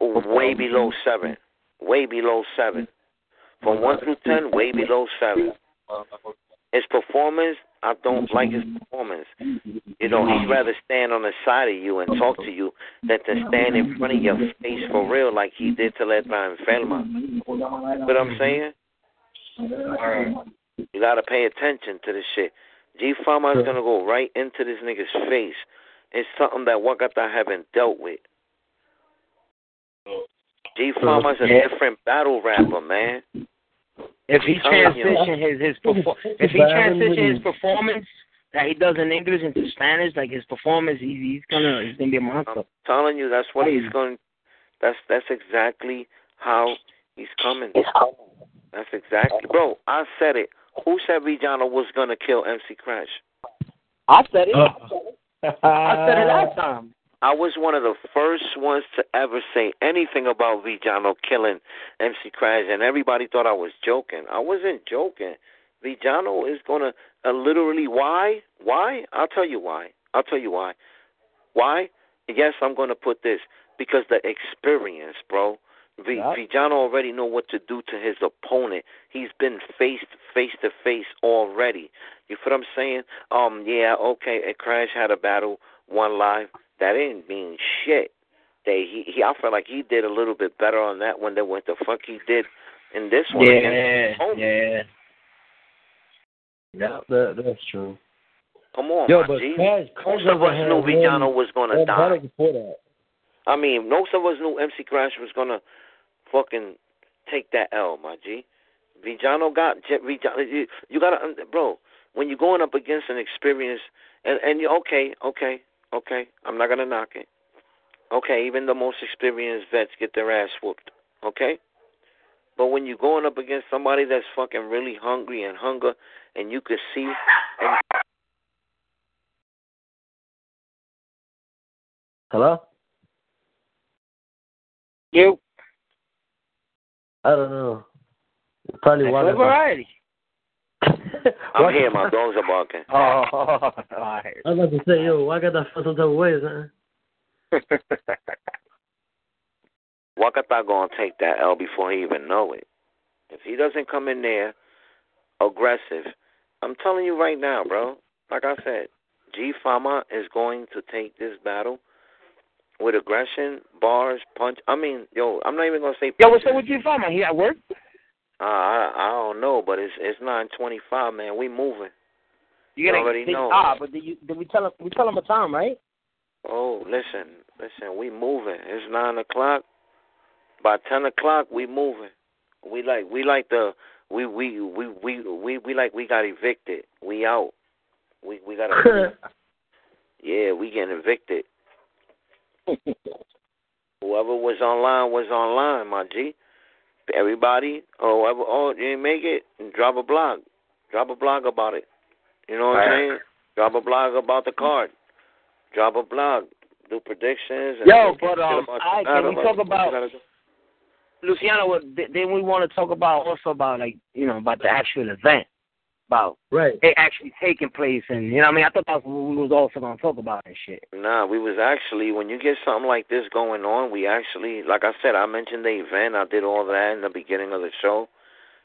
Speaker 5: way below seven, way below seven. From one through ten, way below seven. His performance, I don't like his performance. You know, he'd rather stand on the side of you and talk to you than to stand in front of your face for real like he did to Letra Enferma. What I'm saying? You gotta pay attention to this shit. G Fama is gonna go right into this nigga's face. It's something that Wakata haven't dealt with. G Fama's a
Speaker 7: Yeah.
Speaker 5: different battle rapper, man.
Speaker 7: If he transition his his perfor- if he transition his performance that he does in English into Spanish, like his performance, he's he's gonna he's gonna be a monster.
Speaker 5: telling you that's what he's going that's that's exactly how he's coming. That's exactly bro, I said it. Who said Villano was gonna kill MC Crash?
Speaker 7: I said it.
Speaker 8: Uh,
Speaker 7: I said it last time.
Speaker 5: I was one of the first ones to ever say anything about Villano killing MC Crash, and everybody thought I was joking. I wasn't joking. Villano is gonna uh, literally why? Why? I'll tell you why. I'll tell you why. Why? Yes, I'm gonna put this because the experience, bro. V-
Speaker 8: Yeah.
Speaker 5: Villano already know what to do to his opponent. He's been faced face to face already. You feel what I'm saying? Um, yeah, okay. Crash had a battle, one live. That didn't mean shit. They he, he I felt like he did a little bit better on that one than what the fuck he did in this one.
Speaker 7: Yeah,
Speaker 5: against
Speaker 7: yeah.
Speaker 8: Yeah, that, that's true.
Speaker 5: Come on,
Speaker 8: Yo,
Speaker 5: my
Speaker 8: but
Speaker 5: G.
Speaker 8: Crash,
Speaker 5: Most of us knew Villano was gonna die.
Speaker 8: before that.
Speaker 5: I mean, most of us knew MC Crash was gonna fucking take that L, my G. Villano got Villano. You, you gotta, bro. When you're going up against an experience, and and you okay, okay, okay. I'm not gonna knock it. Okay, even the most experienced vets get their ass whooped. Okay, but when you're going up against somebody that's fucking really hungry and hunger, and you could see, and
Speaker 8: Hello?
Speaker 7: You.
Speaker 8: I don't know. Probably
Speaker 7: That's
Speaker 8: one
Speaker 7: a
Speaker 8: of them.
Speaker 7: variety.
Speaker 5: I'm here. My dogs are barking.
Speaker 7: Oh, all right.
Speaker 8: I was about to say, yo, why got that feel some type of ways, man?
Speaker 5: Wakata gonna take that L before he even know it. If he doesn't come in there aggressive, I'm telling you right now, bro. Like I said, G Fama is going to take this battle with aggression, bars, punch. I mean, yo, I'm not even gonna say.
Speaker 7: Yo, what's up with G Fama? He at work?
Speaker 5: Uh, I I don't know, but it's it's nine twenty five, man. We moving.
Speaker 7: You gotta
Speaker 5: already know.
Speaker 7: Ah, but did, you, did we tell him? We tell him a time, right?
Speaker 5: Oh, listen, listen, we moving. It's nine o'clock. By ten o'clock, we moving. We like we like the we we we we we we like we got evicted. We out. We we got yeah, we getting evicted. Whoever was online was online, my G. Everybody, or whoever, oh, you didn't make it, drop a blog. Drop a blog about it. You know what I'm saying? Drop a blog about the card. Drop a blog. Do predictions. And
Speaker 7: Yo,
Speaker 5: get
Speaker 7: but um,
Speaker 5: about
Speaker 7: I can we talk
Speaker 5: What
Speaker 7: about
Speaker 5: gotta.
Speaker 7: Luciano? what- Then we want to talk about also about like you know about the actual event, about
Speaker 8: Right.
Speaker 7: it actually taking place, and you know what I mean. I thought that's what we was also gonna talk about and shit.
Speaker 5: Nah, we was actually when you get something like this going on, we actually, like I said, I mentioned the event. I did all that in the beginning of the show.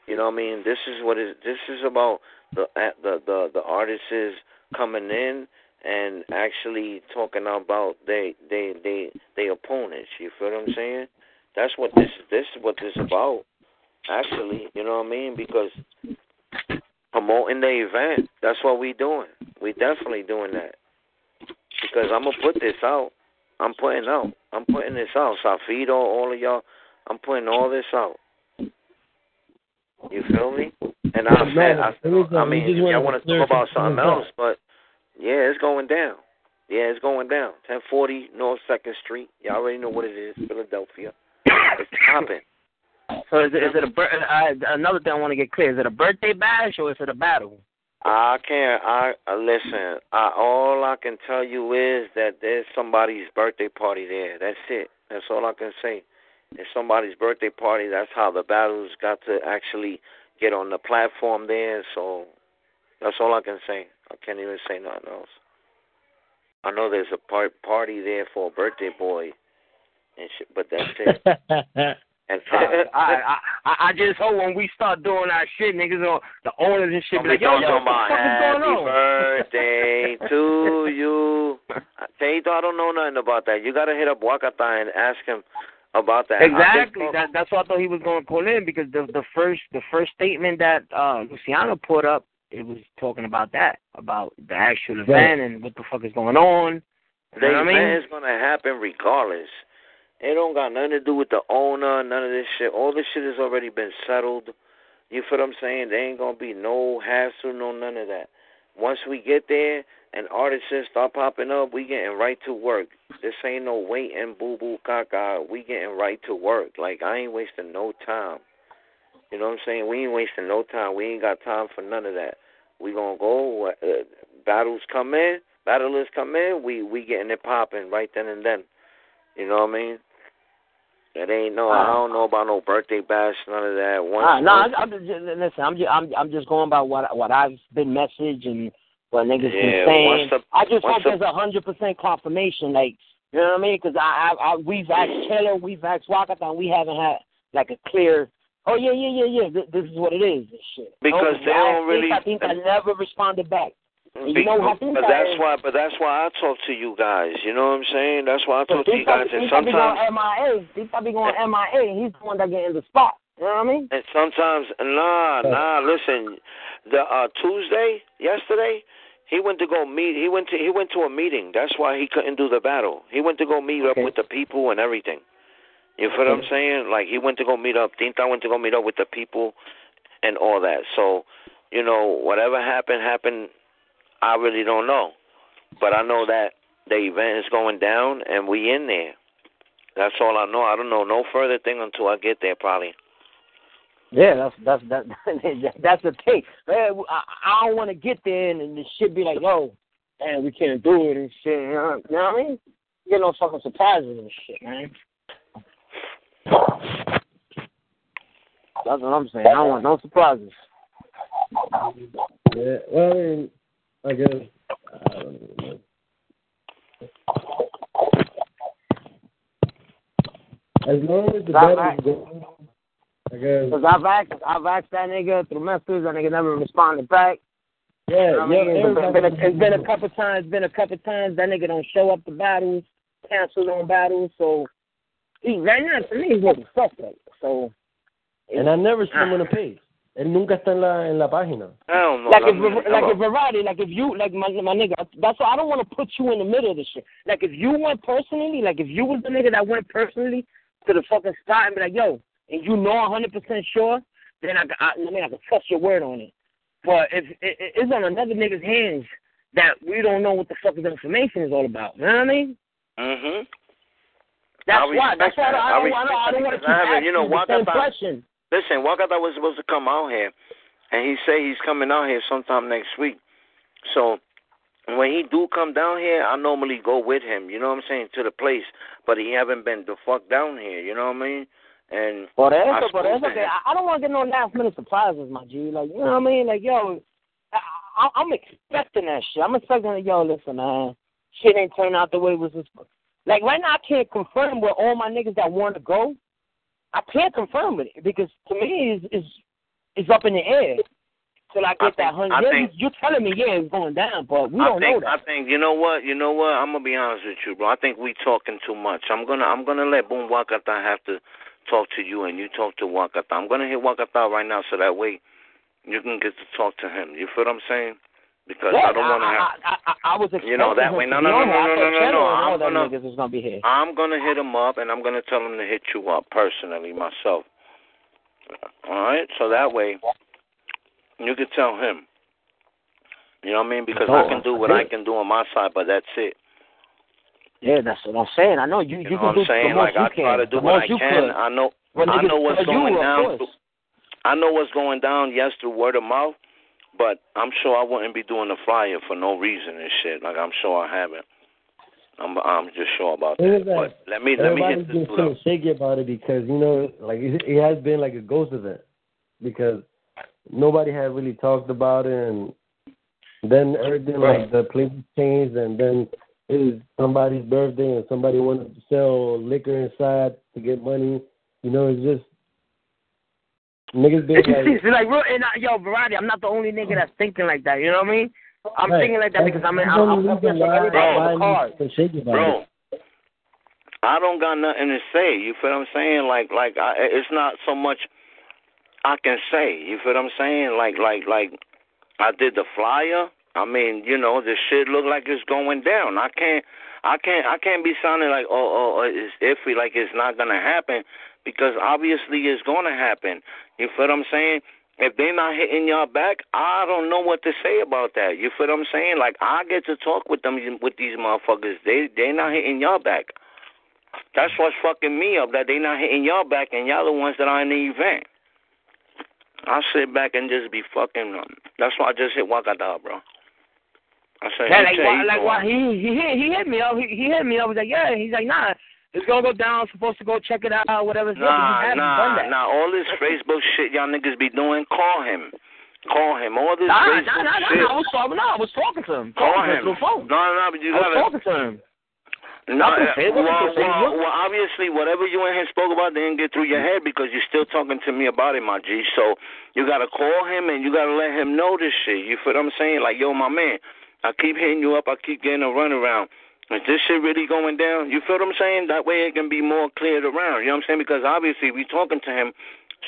Speaker 5: You know what I mean? This is what is this is about the the the the artists is coming in and actually talking about they they they they opponents. You feel what I'm saying? That's what this this is what this is about. Actually, you know what I mean? Because promoting the event, that's what we doing. We definitely doing that. Because I'm gonna put this out. I'm putting out. I'm putting this out. Safido, all of y'all, I'm putting all this out. You feel me? And I said, I, I mean, if y'all want
Speaker 8: to
Speaker 5: talk about
Speaker 8: some
Speaker 5: something else, but yeah, it's going down. Yeah, it's going down. 1040 North Second Street. Y'all already know what it is, Philadelphia. It's popping.
Speaker 7: So is it, is it a bir- uh, another thing I want to get clear? Is it a birthday bash or is it a battle?
Speaker 5: I can't. I uh, listen. I, all I can tell you is that there's somebody's birthday party there. That's it. That's all I can say. It's somebody's birthday party. That's how the battles got to actually get on the platform there. So that's all I can say. I can't even say nothing else. I know there's a part party there for a birthday boy, and shit, but that's it. And
Speaker 7: I, I I I just hope when we start doing our shit, niggas, or the owners and shit, be like, yo,
Speaker 5: Don't
Speaker 7: yo, what the fuck is going
Speaker 5: happy
Speaker 7: on?
Speaker 5: birthday to you. Teito, I don't know nothing about that. You gotta hit up Wakata and ask him about that.
Speaker 7: Exactly. That that's why I thought he was going to call in because the the first the first statement that uh Luciano put up, it was talking about that, about the actual event and what the fuck is going on. You
Speaker 5: The
Speaker 7: what I
Speaker 5: event
Speaker 7: mean?
Speaker 5: is gonna happen regardless. It don't got nothing to do with the owner, none of this shit. All this shit has already been settled. You feel what I'm saying? There ain't gonna be no hassle, no none of that. Once we get there and artists start popping up, we getting right to work. This ain't no waiting, boo boo caca. We getting right to work. Like I ain't wasting no time. You know what I'm saying? We ain't wasting no time. We ain't got time for none of that. We gonna go. Uh, battles come in, battlers come in. We we getting it popping right then and then. You know what I mean? It ain't no. I don't know about no birthday bash, none of that. Once,
Speaker 7: Ah, no,
Speaker 5: once-
Speaker 7: I'm, I'm just, listen. I'm just I'm I'm just going by what what I've been messaged and what niggas
Speaker 5: Yeah,
Speaker 7: been saying.
Speaker 5: the-
Speaker 7: I just hope
Speaker 5: the-
Speaker 7: there's a hundred percent confirmation, like you know what I mean? Because I, I I we've asked Taylor, we've asked Wakata, we haven't had like a clear. Oh yeah, yeah, yeah, yeah. This, this is what it is. This shit.
Speaker 5: Because
Speaker 7: No,
Speaker 5: they
Speaker 7: I
Speaker 5: don't
Speaker 7: think-
Speaker 5: really-
Speaker 7: I think I never responded back. And
Speaker 5: Be-
Speaker 7: you know
Speaker 5: but, but that's why. But that's why I talk to you guys. You know what I'm saying? That's why I talk to you guys. And
Speaker 7: He probably
Speaker 5: sometimes,
Speaker 7: going MIA. He probably going MIA. He's the one that get in the spot. You know what I mean?
Speaker 5: and sometimes, nah, nah. Listen, the uh Tuesday, yesterday, he went to go meet. He went to he went to a meeting. That's why he couldn't do the battle. He went to go meet up with the people and everything. You feel what I'm saying? Like he went to go meet up. Tinta went to go meet up with the people and all that. So, you know, whatever happened, happened. I really don't know, but I know that the event is going down and we in there. That's all I know. I don't know no further thing until I get there, probably.
Speaker 7: Yeah, that's that's that that's the thing. Man, I, I don't want to get there and, and the shit be like, yo, man, we can't do it and shit. You know, you know what I mean? Get no fucking surprises and shit, man. That's what I'm saying. I don't want no surprises.
Speaker 8: Yeah, well, I mean, I guess I don't even know. As long as the
Speaker 7: Not
Speaker 8: battle
Speaker 7: right.
Speaker 8: is going,
Speaker 7: Because I've asked, I've asked that nigga through messages, that nigga never responded back.
Speaker 8: Yeah,
Speaker 7: You know what I mean?
Speaker 8: yeah,
Speaker 7: it's, been, a, it's been a couple times, been a couple times that nigga don't show up to battles, canceled on battles, so he right now to me he's looking suspect. So
Speaker 8: And I never see him on the page. Él nunca está en la, en la página.
Speaker 5: Hell no.
Speaker 7: like if
Speaker 5: me-
Speaker 7: like if variety, like if you like my my nigga, that's why I don't want to put you in the middle of this shit. Like if you went personally, like if you was the nigga that went personally to the fucking spot and be like, yo, and you know a hundred percent sure, then I, I, I mean I can trust your word on it. But if it, it- it's on another nigga's hands that we don't know what the fuck his information is all about, you know what I mean?
Speaker 5: Mhm.
Speaker 7: That's why. That's why
Speaker 5: respect
Speaker 7: I don't,
Speaker 5: that. I
Speaker 7: I don't, I don't want to keep
Speaker 5: I
Speaker 7: asking
Speaker 5: you know,
Speaker 7: the same
Speaker 5: thought-
Speaker 7: question.
Speaker 5: Listen, Wakata was supposed to come out here, and he say he's coming out here sometime next week. So when he do come down here, I normally go with him. You know what I'm saying to the place, but he haven't been the fuck down here. You know what I mean? And
Speaker 7: Por
Speaker 5: I
Speaker 7: eso, por
Speaker 5: spoke
Speaker 7: eso que
Speaker 5: him.
Speaker 7: I, I don't want to get no last minute surprises, my G. Like, you know what I mean? Like, yo, I, I, I'm expecting that shit. I'm expecting that, yo, listen, man, shit ain't turning out the way it was. supposed- Like, right now, I can't confirm with all my niggas that want to go. I can't confirm it because to me, it's, it's, it's up in the air. Till I get
Speaker 5: I
Speaker 7: that hundred. Yeah,
Speaker 5: think-
Speaker 7: you, you're telling me, yeah, it's going down, but we
Speaker 5: I
Speaker 7: don't
Speaker 5: think,
Speaker 7: know that.
Speaker 5: I think you know what, you know what. I'm gonna be honest with you, bro. I think we talking too much. I'm gonna, I'm gonna let Boom Wakata have to talk to you, and you talk to Wakata. I'm gonna hit Wakata right now, so that way you can get to talk to him. You feel what I'm saying? Because I don't want to have.
Speaker 7: I, I, I, I was expecting
Speaker 5: You know, that way- no, no, no, no. No, no, no, no, I'm gonna-
Speaker 7: niggas gonna be here.
Speaker 5: I'm gonna hit him up, and I'm gonna tell him to hit you up personally myself. All right, so that way you can tell him. You know what I mean? Because I can do what I can do on my side, but that's it.
Speaker 7: Yeah, that's what I'm saying. I know you.
Speaker 5: You
Speaker 7: You,
Speaker 5: know
Speaker 7: can
Speaker 5: what
Speaker 7: do
Speaker 5: I'm saying?
Speaker 7: the most
Speaker 5: Like I
Speaker 7: you
Speaker 5: try
Speaker 7: can.
Speaker 5: to do
Speaker 7: the
Speaker 5: what I
Speaker 7: you
Speaker 5: can.
Speaker 7: could.
Speaker 5: I know
Speaker 7: Well,
Speaker 5: I know what's
Speaker 7: tell you,
Speaker 5: going down. through- I know what's going down. Yes, through word of mouth, but I'm sure I wouldn't be doing the flyer for no reason and shit. Like I'm sure I haven't. I'm I'm just sure about that But let me let me
Speaker 8: Everybody's
Speaker 5: hit
Speaker 8: been
Speaker 5: this dude
Speaker 8: feeling shaky about it because you know, like it, it has been like a ghost event because nobody had really talked about it, and then everything like the place changed, and then it was somebody's birthday, and somebody wanted to sell liquor inside to get money. You know, it's just niggas been
Speaker 7: see,
Speaker 8: like,
Speaker 7: see, like real, and I, yo, variety. I'm not the only nigga that's thinking like that. You know what I mean? I'm
Speaker 8: Right.
Speaker 7: thinking like that because I'm in. I'm,
Speaker 8: the
Speaker 7: I'm
Speaker 8: only
Speaker 7: focused
Speaker 8: reason
Speaker 7: on everybody
Speaker 8: why
Speaker 7: on the card.
Speaker 8: niggas been shaky about
Speaker 5: Bro. I don't got nothing to say. You feel what I'm saying? Like like I, it's not so much I can say. You feel what I'm saying? Like like like I did the flyer. I mean, you know, the shit look like it's going down. I can't I can't I can't be sounding like oh oh oh, it's iffy like it's not gonna happen because obviously it's gonna happen. You feel what I'm saying? If they're not hitting y'all back, I don't know what to say about that. You feel what I'm saying? Like I get to talk with them with these motherfuckers. They they not hitting y'all back. That's what's fucking me up. That they not hitting y'all back, and y'all the ones that are in the event. I sit back and just be fucking. Um, that's why I just hit Wakata, bro. I said,
Speaker 7: Yeah, like why, like why he he hit he hit me up. He, he hit me up. Was like, yeah. He's like, nah. It's gonna go down. Supposed to go check it out. Whatever. it's
Speaker 5: Nah,
Speaker 7: you haven't
Speaker 5: nah,
Speaker 7: done that.
Speaker 5: nah. All this Facebook shit y'all niggas be doing, call him. Call him. All this
Speaker 7: Nah,
Speaker 5: Facebook
Speaker 7: nah, nah, nah,
Speaker 5: shit.
Speaker 7: nah. I was talking. No, I was talking to him.
Speaker 5: Call
Speaker 7: Talking to
Speaker 5: him.
Speaker 7: the phone.
Speaker 5: No, no, no, but you
Speaker 7: I was
Speaker 5: gotta.
Speaker 7: talking to him.
Speaker 5: No, uh, well, well, well, obviously, whatever you and him spoke about didn't get through your head because you're still talking to me about it, my G. So you gotta call him and you gotta let him know this shit. You feel what I'm saying? Like, yo, my man, I keep hitting you up. I keep getting a runaround. Is this shit really going down? You feel what I'm saying? That way it can be more cleared around. You know what I'm saying? Because obviously, we talking to him.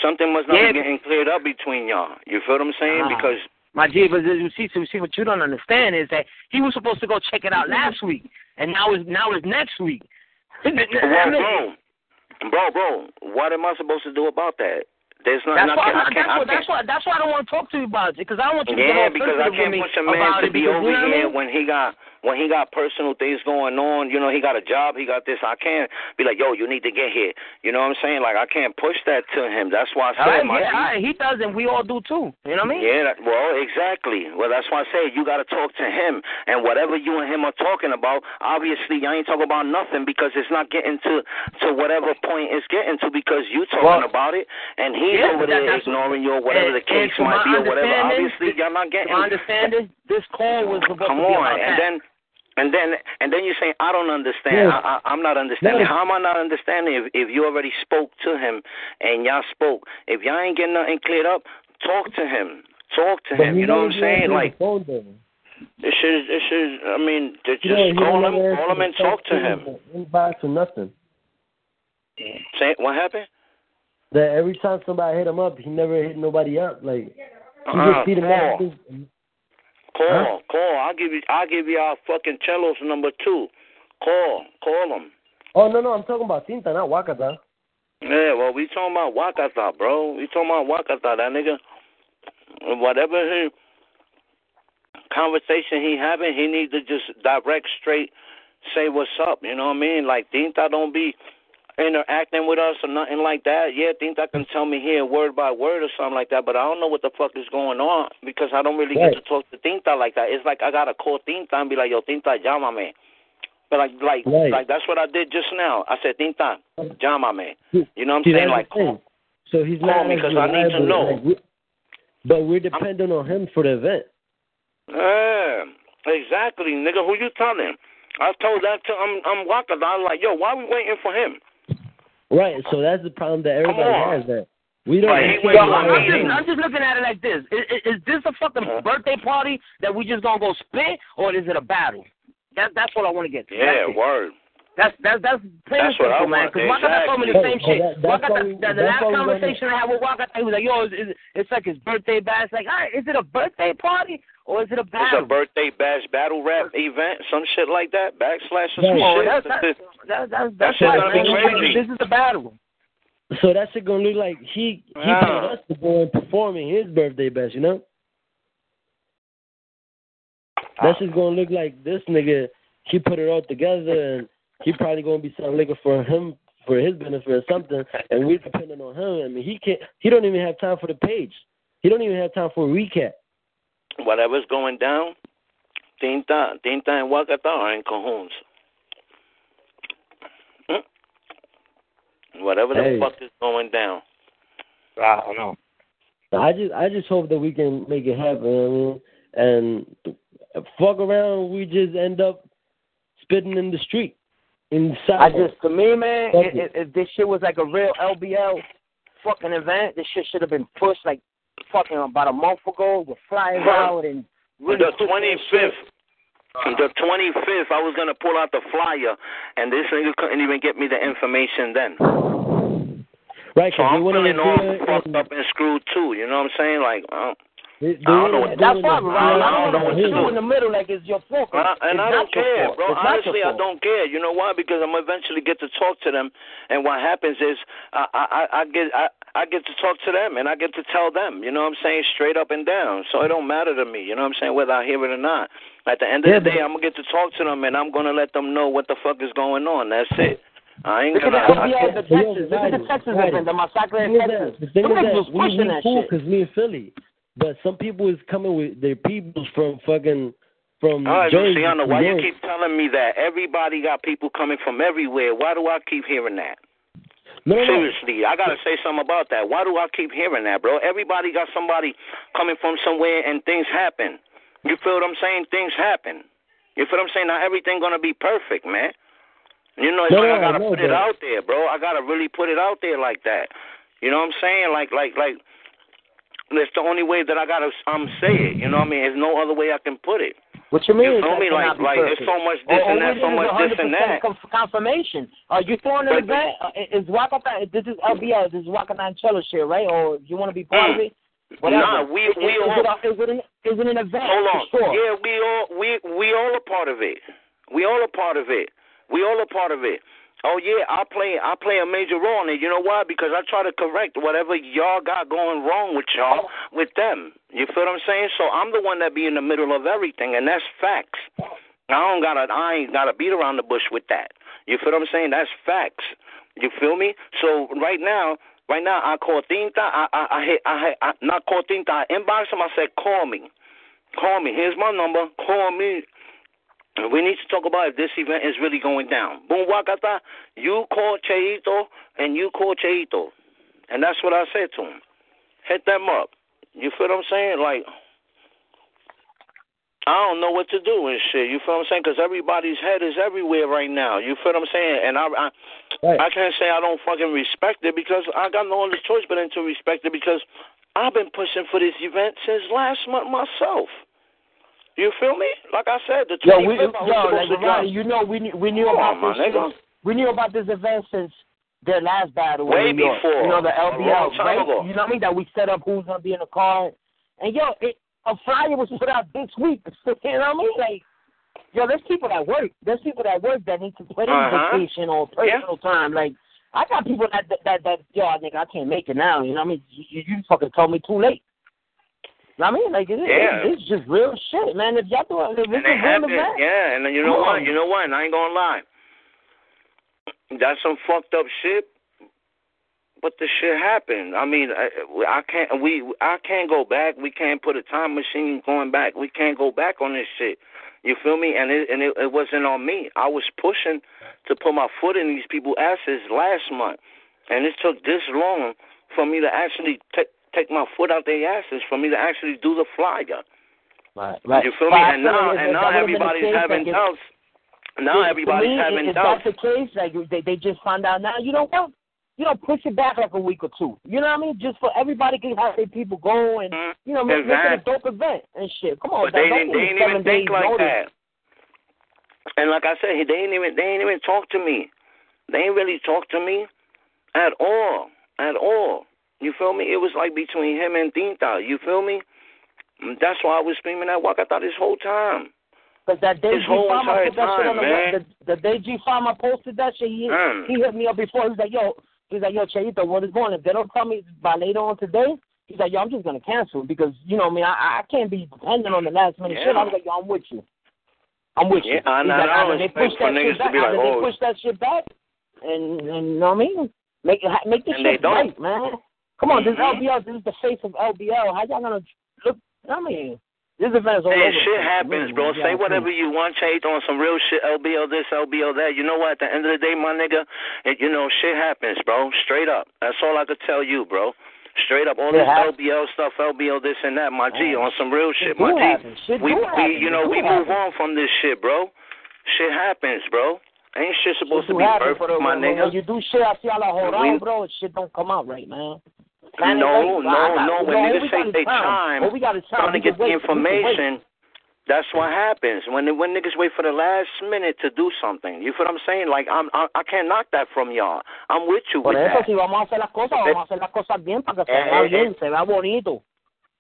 Speaker 5: Something must not
Speaker 7: Yeah.
Speaker 5: be getting cleared up between y'all. You feel what I'm saying?
Speaker 7: Ah.
Speaker 5: Because
Speaker 7: My G, but you see, you see what you don't understand is that he was supposed to go check it out last week, and now it's now it's next week.
Speaker 5: Well, bro, bro, bro, what am I supposed to do about that? There's not.
Speaker 7: That's why,
Speaker 5: I
Speaker 7: that's,
Speaker 5: I
Speaker 7: why, that's why, that's why I don't want to talk to you about it because I don't want you to
Speaker 5: Yeah, because I can't push a man to be over
Speaker 7: you know what I
Speaker 5: here when he got when he got personal things going on. You know, he got a job, he got this. I can't be like, yo, you need to get here. You know what I'm saying? Like I can't push that to him. That's why I said
Speaker 7: right,
Speaker 5: my.
Speaker 7: yeah, right, he does, and we all do too. You know what I mean?
Speaker 5: Yeah, that, well, exactly. Well, that's why I say you got to talk to him, and whatever you and him are talking about, obviously, I ain't talking about nothing because it's not getting to to whatever point it's getting to because you talking
Speaker 7: Well,
Speaker 5: about it, and he's
Speaker 7: yeah,
Speaker 5: over
Speaker 7: that-
Speaker 5: there ignoring you or whatever
Speaker 7: and-
Speaker 5: the case might be or whatever. Obviously, y'all not getting.
Speaker 7: My understanding, this call was supposed
Speaker 5: Come
Speaker 7: to be
Speaker 5: on,
Speaker 7: about
Speaker 5: and
Speaker 7: that.
Speaker 5: then And then and then you're saying I don't understand.
Speaker 8: Yeah.
Speaker 5: I, I, I'm not understanding. How am I not understanding if if you already spoke to him and y'all spoke? If y'all ain't getting nothing cleared up, talk to him. Talk to
Speaker 8: But
Speaker 5: him. You know what I'm saying? Like
Speaker 8: phone,
Speaker 5: this is this is. I mean, just
Speaker 8: he
Speaker 5: call him, call him and talk to him.
Speaker 8: Inbox or nothing.
Speaker 5: Say what happened?
Speaker 8: That every time somebody hit him up, he never hit nobody up. Like he
Speaker 5: Uh-uh,
Speaker 8: just see the messages.
Speaker 5: Call,
Speaker 8: Huh?
Speaker 5: call. I'll give you. I'll give you our fucking cellos number two. Call, call him.
Speaker 8: Oh no no, I'm talking about Tinta, not Wakata.
Speaker 5: Yeah, well, we talking about Wakata, bro. We talking about Wakata. That nigga, whatever he conversation he having, he need to just direct straight, say what's up. You know what I mean? Like Tinta don't be interacting with us or nothing like that. Yeah, things Tinta can tell me here word by word or something like that, but I don't know what the fuck is going on because I don't really
Speaker 8: Right.
Speaker 5: get to talk to Tinta like that. It's like I gotta call Tinta and be like, yo, Tinta, llámame. But like, like,
Speaker 8: Right.
Speaker 5: like that's what I did just now. I said, Tinta, llámame. You know what I'm
Speaker 8: See,
Speaker 5: saying? Like,
Speaker 8: thing. So he's
Speaker 5: call
Speaker 8: not
Speaker 5: me
Speaker 8: as
Speaker 5: 'cause I need to know.
Speaker 8: like, we- but we're dependent on him for the event.
Speaker 5: Yeah, exactly, nigga. Who you telling? I told that to I'm I'm Wakata. I was like, yo, why are we waiting for him?
Speaker 8: Right. So that's the problem that everybody
Speaker 5: on.
Speaker 8: has. That we don't.
Speaker 5: Right, he
Speaker 8: have
Speaker 5: went
Speaker 7: Yo,
Speaker 5: to a
Speaker 7: I'm, I'm just, I'm just looking at it like this. Is, is, is this a fucking
Speaker 5: Uh-huh.
Speaker 7: birthday party that we just gonna go spit, or is it a battle? That, that's what I want to get to.
Speaker 5: Yeah,
Speaker 7: that's,
Speaker 5: word.
Speaker 7: that's that's that's plain
Speaker 5: That's
Speaker 7: and
Speaker 5: what I
Speaker 7: simple, man.
Speaker 5: want.
Speaker 7: Because Wakata told me the
Speaker 8: Exactly.
Speaker 7: same shit.
Speaker 8: Oh, that- that's
Speaker 7: Wakata,
Speaker 8: why we-
Speaker 7: the, the last conversation I had with Wakata, he was like, "Yo, it's, it's, it's like his birthday bash. It's like, all right, is it a birthday party or is it a battle?
Speaker 5: It's a birthday bash battle rap event, some shit like that. Backslash or
Speaker 8: Right.
Speaker 5: some
Speaker 7: Oh,
Speaker 5: shit.
Speaker 7: that's that's that's that's,
Speaker 5: That
Speaker 7: that's
Speaker 5: shit's
Speaker 7: right,
Speaker 5: gonna be crazy.
Speaker 7: This is a battle.
Speaker 8: So that shit gonna look like he he
Speaker 5: Yeah.
Speaker 8: paid us to go and perform in his birthday bash, you know? That shit's gonna look like this nigga. He put it all together, and he probably gonna be selling liquor for him for his benefit or something. And we're depending on him. I mean, he can't. He don't even have time for the page. He don't even have time for a recap.
Speaker 5: Whatever's going down, Tinta, Tinta and Wakata are in cajones. Hmm? Whatever the
Speaker 8: Hey.
Speaker 5: fuck is going down.
Speaker 7: I don't know.
Speaker 8: I just I just hope that we can make it happen. And fuck around, we just end up spitting in the street inside.
Speaker 7: I just, to me, man,
Speaker 8: Fuck
Speaker 7: if,
Speaker 8: it.
Speaker 7: if, if this shit was like a real LBL fucking event, this shit should have been pushed like fucking about a month ago with flyers
Speaker 5: Bro,
Speaker 7: out and really
Speaker 5: the twenty fifth. The twenty fifth, I was gonna pull out the flyer, and this nigga couldn't even get me the information then.
Speaker 8: right,
Speaker 5: So I'm feeling all fucked up and screwed too. You know what I'm saying? Like,
Speaker 8: They, they
Speaker 5: I don't know what-
Speaker 8: do
Speaker 7: That's
Speaker 8: it
Speaker 7: fine,
Speaker 8: in the-
Speaker 7: right? I
Speaker 5: I
Speaker 7: don't
Speaker 5: know what to do.
Speaker 7: in the middle like it's your fault.
Speaker 5: Uh, and I don't care, bro.
Speaker 7: It's
Speaker 5: Honestly, I don't care. You know why? Because I'm eventually get to talk to them, and what happens is I I, I- I get I, I get to talk to them, and I get to tell them. You know what I'm saying? Straight up and down. So it don't matter to me. You know what I'm saying? Whether I hear it or not. At the end of
Speaker 8: Yeah,
Speaker 5: the day, I'm gonna get to talk to them, and I'm gonna let them know what the fuck is going on. That's it. I ain't
Speaker 7: Look at
Speaker 5: gonna.
Speaker 7: the
Speaker 5: I
Speaker 7: LBL, the
Speaker 8: But yo,
Speaker 7: Texas. Look at the
Speaker 8: Rodney,
Speaker 7: Texas
Speaker 8: Rodney,
Speaker 7: event, the massacre in Texas.
Speaker 8: that- the thing is
Speaker 7: niggas
Speaker 8: that
Speaker 7: was
Speaker 8: we,
Speaker 7: pushing
Speaker 8: we
Speaker 7: that
Speaker 8: cool
Speaker 7: shit.
Speaker 8: because me in Philly, but some people is coming with their peoples from fucking from
Speaker 5: All right,
Speaker 8: Jersey,
Speaker 5: Luciano,
Speaker 8: New
Speaker 5: why you keep telling me that? Everybody got people coming from everywhere. Why do I keep hearing that?
Speaker 8: No, no, no.
Speaker 5: Seriously, I gotta say something about that. Why do I keep hearing that, bro? Everybody got somebody coming from somewhere, and things happen. You feel what I'm saying? Things happen. You feel what I'm saying? Not everything gonna be perfect, man. You know, it's
Speaker 8: No,
Speaker 5: like I gotta put it out there, bro. I gotta really put it out there like that. You know what I'm saying? Like, like, like. That's the only way that I gotta um say it. You know what I mean? There's no other way I can put it.
Speaker 7: What you mean?
Speaker 5: You feel
Speaker 7: like
Speaker 5: me? Like, like
Speaker 7: perfect?
Speaker 5: there's so much this
Speaker 7: All-
Speaker 5: and that, so much
Speaker 7: is
Speaker 5: this and that.
Speaker 7: conf- confirmation. Are you throwing an
Speaker 5: But-
Speaker 7: event? Uh, Is Wakata, this is LBL, this is Wakata and Cello shit, right? Or you want to be part of
Speaker 5: Mm.
Speaker 7: it? Whatever.
Speaker 5: Nah, we we
Speaker 7: is,
Speaker 5: all
Speaker 7: it a, is, it an, is it an event?
Speaker 5: Hold on.
Speaker 7: Sure.
Speaker 5: Yeah, we all we we all a part of it. We all a part of it. We all a part of it. Oh yeah, I play I play a major role in it. You know why? Because I try to correct whatever y'all got going wrong with y'all with them. You feel what I'm saying? So I'm the one that be in the middle of everything, and that's facts. I don't gotta I ain't gotta beat around the bush with that. You feel what I'm saying? That's facts. You feel me? So right now, right now I call Tinta. I I I, hit, I, I not call Tinta. I inbox him. I said call me, call me. Here's my number. Call me. We need to talk about if this event is really going down. Boom Wakata, you call Cheito and you call Cheito. And that's what I said to him. Hit them up. You feel what I'm saying? Like I don't know what to do and shit. You feel what I'm saying? Because everybody's head is everywhere right now. You feel what I'm saying? And I, I,
Speaker 10: Right.
Speaker 5: I can't say I don't fucking respect it because I got no other choice but to respect it because I've been pushing for this event since last month myself. You feel me? Like I said, the
Speaker 7: Yo, we,
Speaker 5: 25th
Speaker 7: yo, like. Ronnie, you know, we knew, we knew
Speaker 5: Come
Speaker 7: about
Speaker 5: on,
Speaker 7: this.
Speaker 5: nigga.
Speaker 7: We knew about this event since their last battle.
Speaker 5: Way
Speaker 7: in New York.
Speaker 5: before.
Speaker 7: You know the LBL, right?
Speaker 5: ago.
Speaker 7: You know what I mean? That we set up who's gonna be in the car, and yo, it, a flyer was put out this week. you know what I mean? Like, yo, there's people that work. There's people that work that need to put in
Speaker 5: Uh-huh.
Speaker 7: vacation or personal time. Like, I got people that that that, that yo, I think I can't make it now. You know what I mean? You, you fucking told me too late. You know what I mean? Like, it,
Speaker 5: Yeah.
Speaker 7: it, it's just real shit, man. If y'all doing, if it's
Speaker 5: And
Speaker 7: a
Speaker 5: it
Speaker 7: real event,
Speaker 5: yeah. And then you know what? You know what? And I ain't gonna lie. That's some fucked up shit. But the shit happened. I mean, I, I can't. We I can't go back. We can't put a time machine going back. We can't go back on this shit. You feel me? And it and it, it wasn't on me. I was pushing to put my foot in these people's asses last month, and it took this long for me to actually take take my foot out their asses for me to actually do the flyer.
Speaker 7: Right, right.
Speaker 5: You feel me? And now and now
Speaker 7: that would've been the
Speaker 5: everybody's having
Speaker 7: like
Speaker 5: doubts. Now
Speaker 7: to
Speaker 5: everybody's
Speaker 7: me,
Speaker 5: having
Speaker 7: if
Speaker 5: doubts.
Speaker 7: that's the case, like they they just found out now, you know what? You know, push it back like a week or two. You know what I mean? Just for everybody can have their people go and mm-hmm. you know make, make it a dope event and shit. Come on,
Speaker 5: But they didn't, they didn't even think like
Speaker 7: notice.
Speaker 5: that. And like I said, they didn't even they didn't even talk to me. They didn't really talk to me at all, at all. You feel me? It was like between him and Tinta. You feel me? That's why I was screaming at Wakata this whole time.
Speaker 7: Because that day
Speaker 5: This
Speaker 7: G
Speaker 5: whole
Speaker 7: Farmer
Speaker 5: entire
Speaker 7: put that shit on the,
Speaker 5: man.
Speaker 7: the the day G Fama posted that shit. He
Speaker 5: Mm.
Speaker 7: he hit me up before. He's like, yo, he's like, yo, Cheito, what is going? on? If they don't tell me by later on today, he's like, yo, I'm just gonna cancel because you know, I mean, I I can't be dependent on the last minute shit. I was like, yo, I'm with you. I'm with
Speaker 5: Yeah,
Speaker 7: you.
Speaker 5: I
Speaker 7: He's like,
Speaker 5: I
Speaker 7: either they push that
Speaker 5: niggas
Speaker 7: shit
Speaker 5: to
Speaker 7: back,
Speaker 5: be like, oh.
Speaker 7: they push that shit back, and and you know what I mean, make it make the
Speaker 5: And they
Speaker 7: shit
Speaker 5: don't.
Speaker 7: right, man. Come on, this.
Speaker 5: Mm-hmm.
Speaker 7: LBL, this is the face of LBL. How y'all gonna look? I mean, this event is all
Speaker 5: Hey,
Speaker 7: over.
Speaker 5: shit happens, bro. Say
Speaker 7: know what I'm
Speaker 5: whatever you want, Chase, on some real shit. LBL this, LBL that. You know what? At the end of the day, my nigga, it, you know, shit happens, bro. Straight up. That's all I could tell you, bro. Straight up. All
Speaker 7: Shit
Speaker 5: this
Speaker 7: happens.
Speaker 5: LBL stuff, LBL this and that, my G, on some real shit, my G.
Speaker 7: Shit
Speaker 5: we, we, you know, we move on from this shit, bro. Shit happens, bro. Ain't shit supposed
Speaker 7: Shit
Speaker 5: to be
Speaker 7: happen,
Speaker 5: perfect, my
Speaker 7: when,
Speaker 5: nigga.
Speaker 7: when you do shit así a la jorado,
Speaker 5: We- on,
Speaker 7: bro, shit don't come out right, man.
Speaker 5: No, no,
Speaker 7: wait, I got-
Speaker 5: no. When
Speaker 7: we
Speaker 5: niggas
Speaker 7: is
Speaker 5: their time
Speaker 7: All we got
Speaker 5: trying to get the
Speaker 7: wait. We can wait.
Speaker 5: information, that's what happens. When when niggas wait for the last minute to do something. You feel what I'm saying? Like I'm I, I can't knock that from y'all. I'm with you
Speaker 7: Por
Speaker 5: with
Speaker 7: eso,
Speaker 5: that.
Speaker 7: si vamos a hacer las cosas, vamos a hacer las cosas bien para que se
Speaker 5: Eh,
Speaker 7: vea
Speaker 5: eh,
Speaker 7: bien, se vea bonito.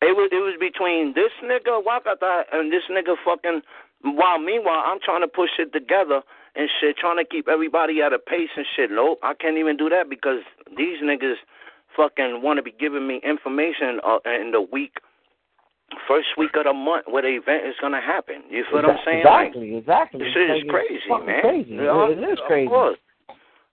Speaker 5: It was it was between this nigga Wakata and this nigga fucking. While meanwhile I'm trying to push it together and shit, trying to keep everybody at a pace and shit. Nope, I can't even do that because these niggas fucking want to be giving me information uh, in the week, first week of the month where the event is gonna happen. You feel what I'm saying? Like,
Speaker 7: Exactly, exactly.
Speaker 5: this shit is crazy, man.
Speaker 7: Crazy.
Speaker 5: You know?
Speaker 7: It is
Speaker 5: Of
Speaker 7: crazy.
Speaker 5: course.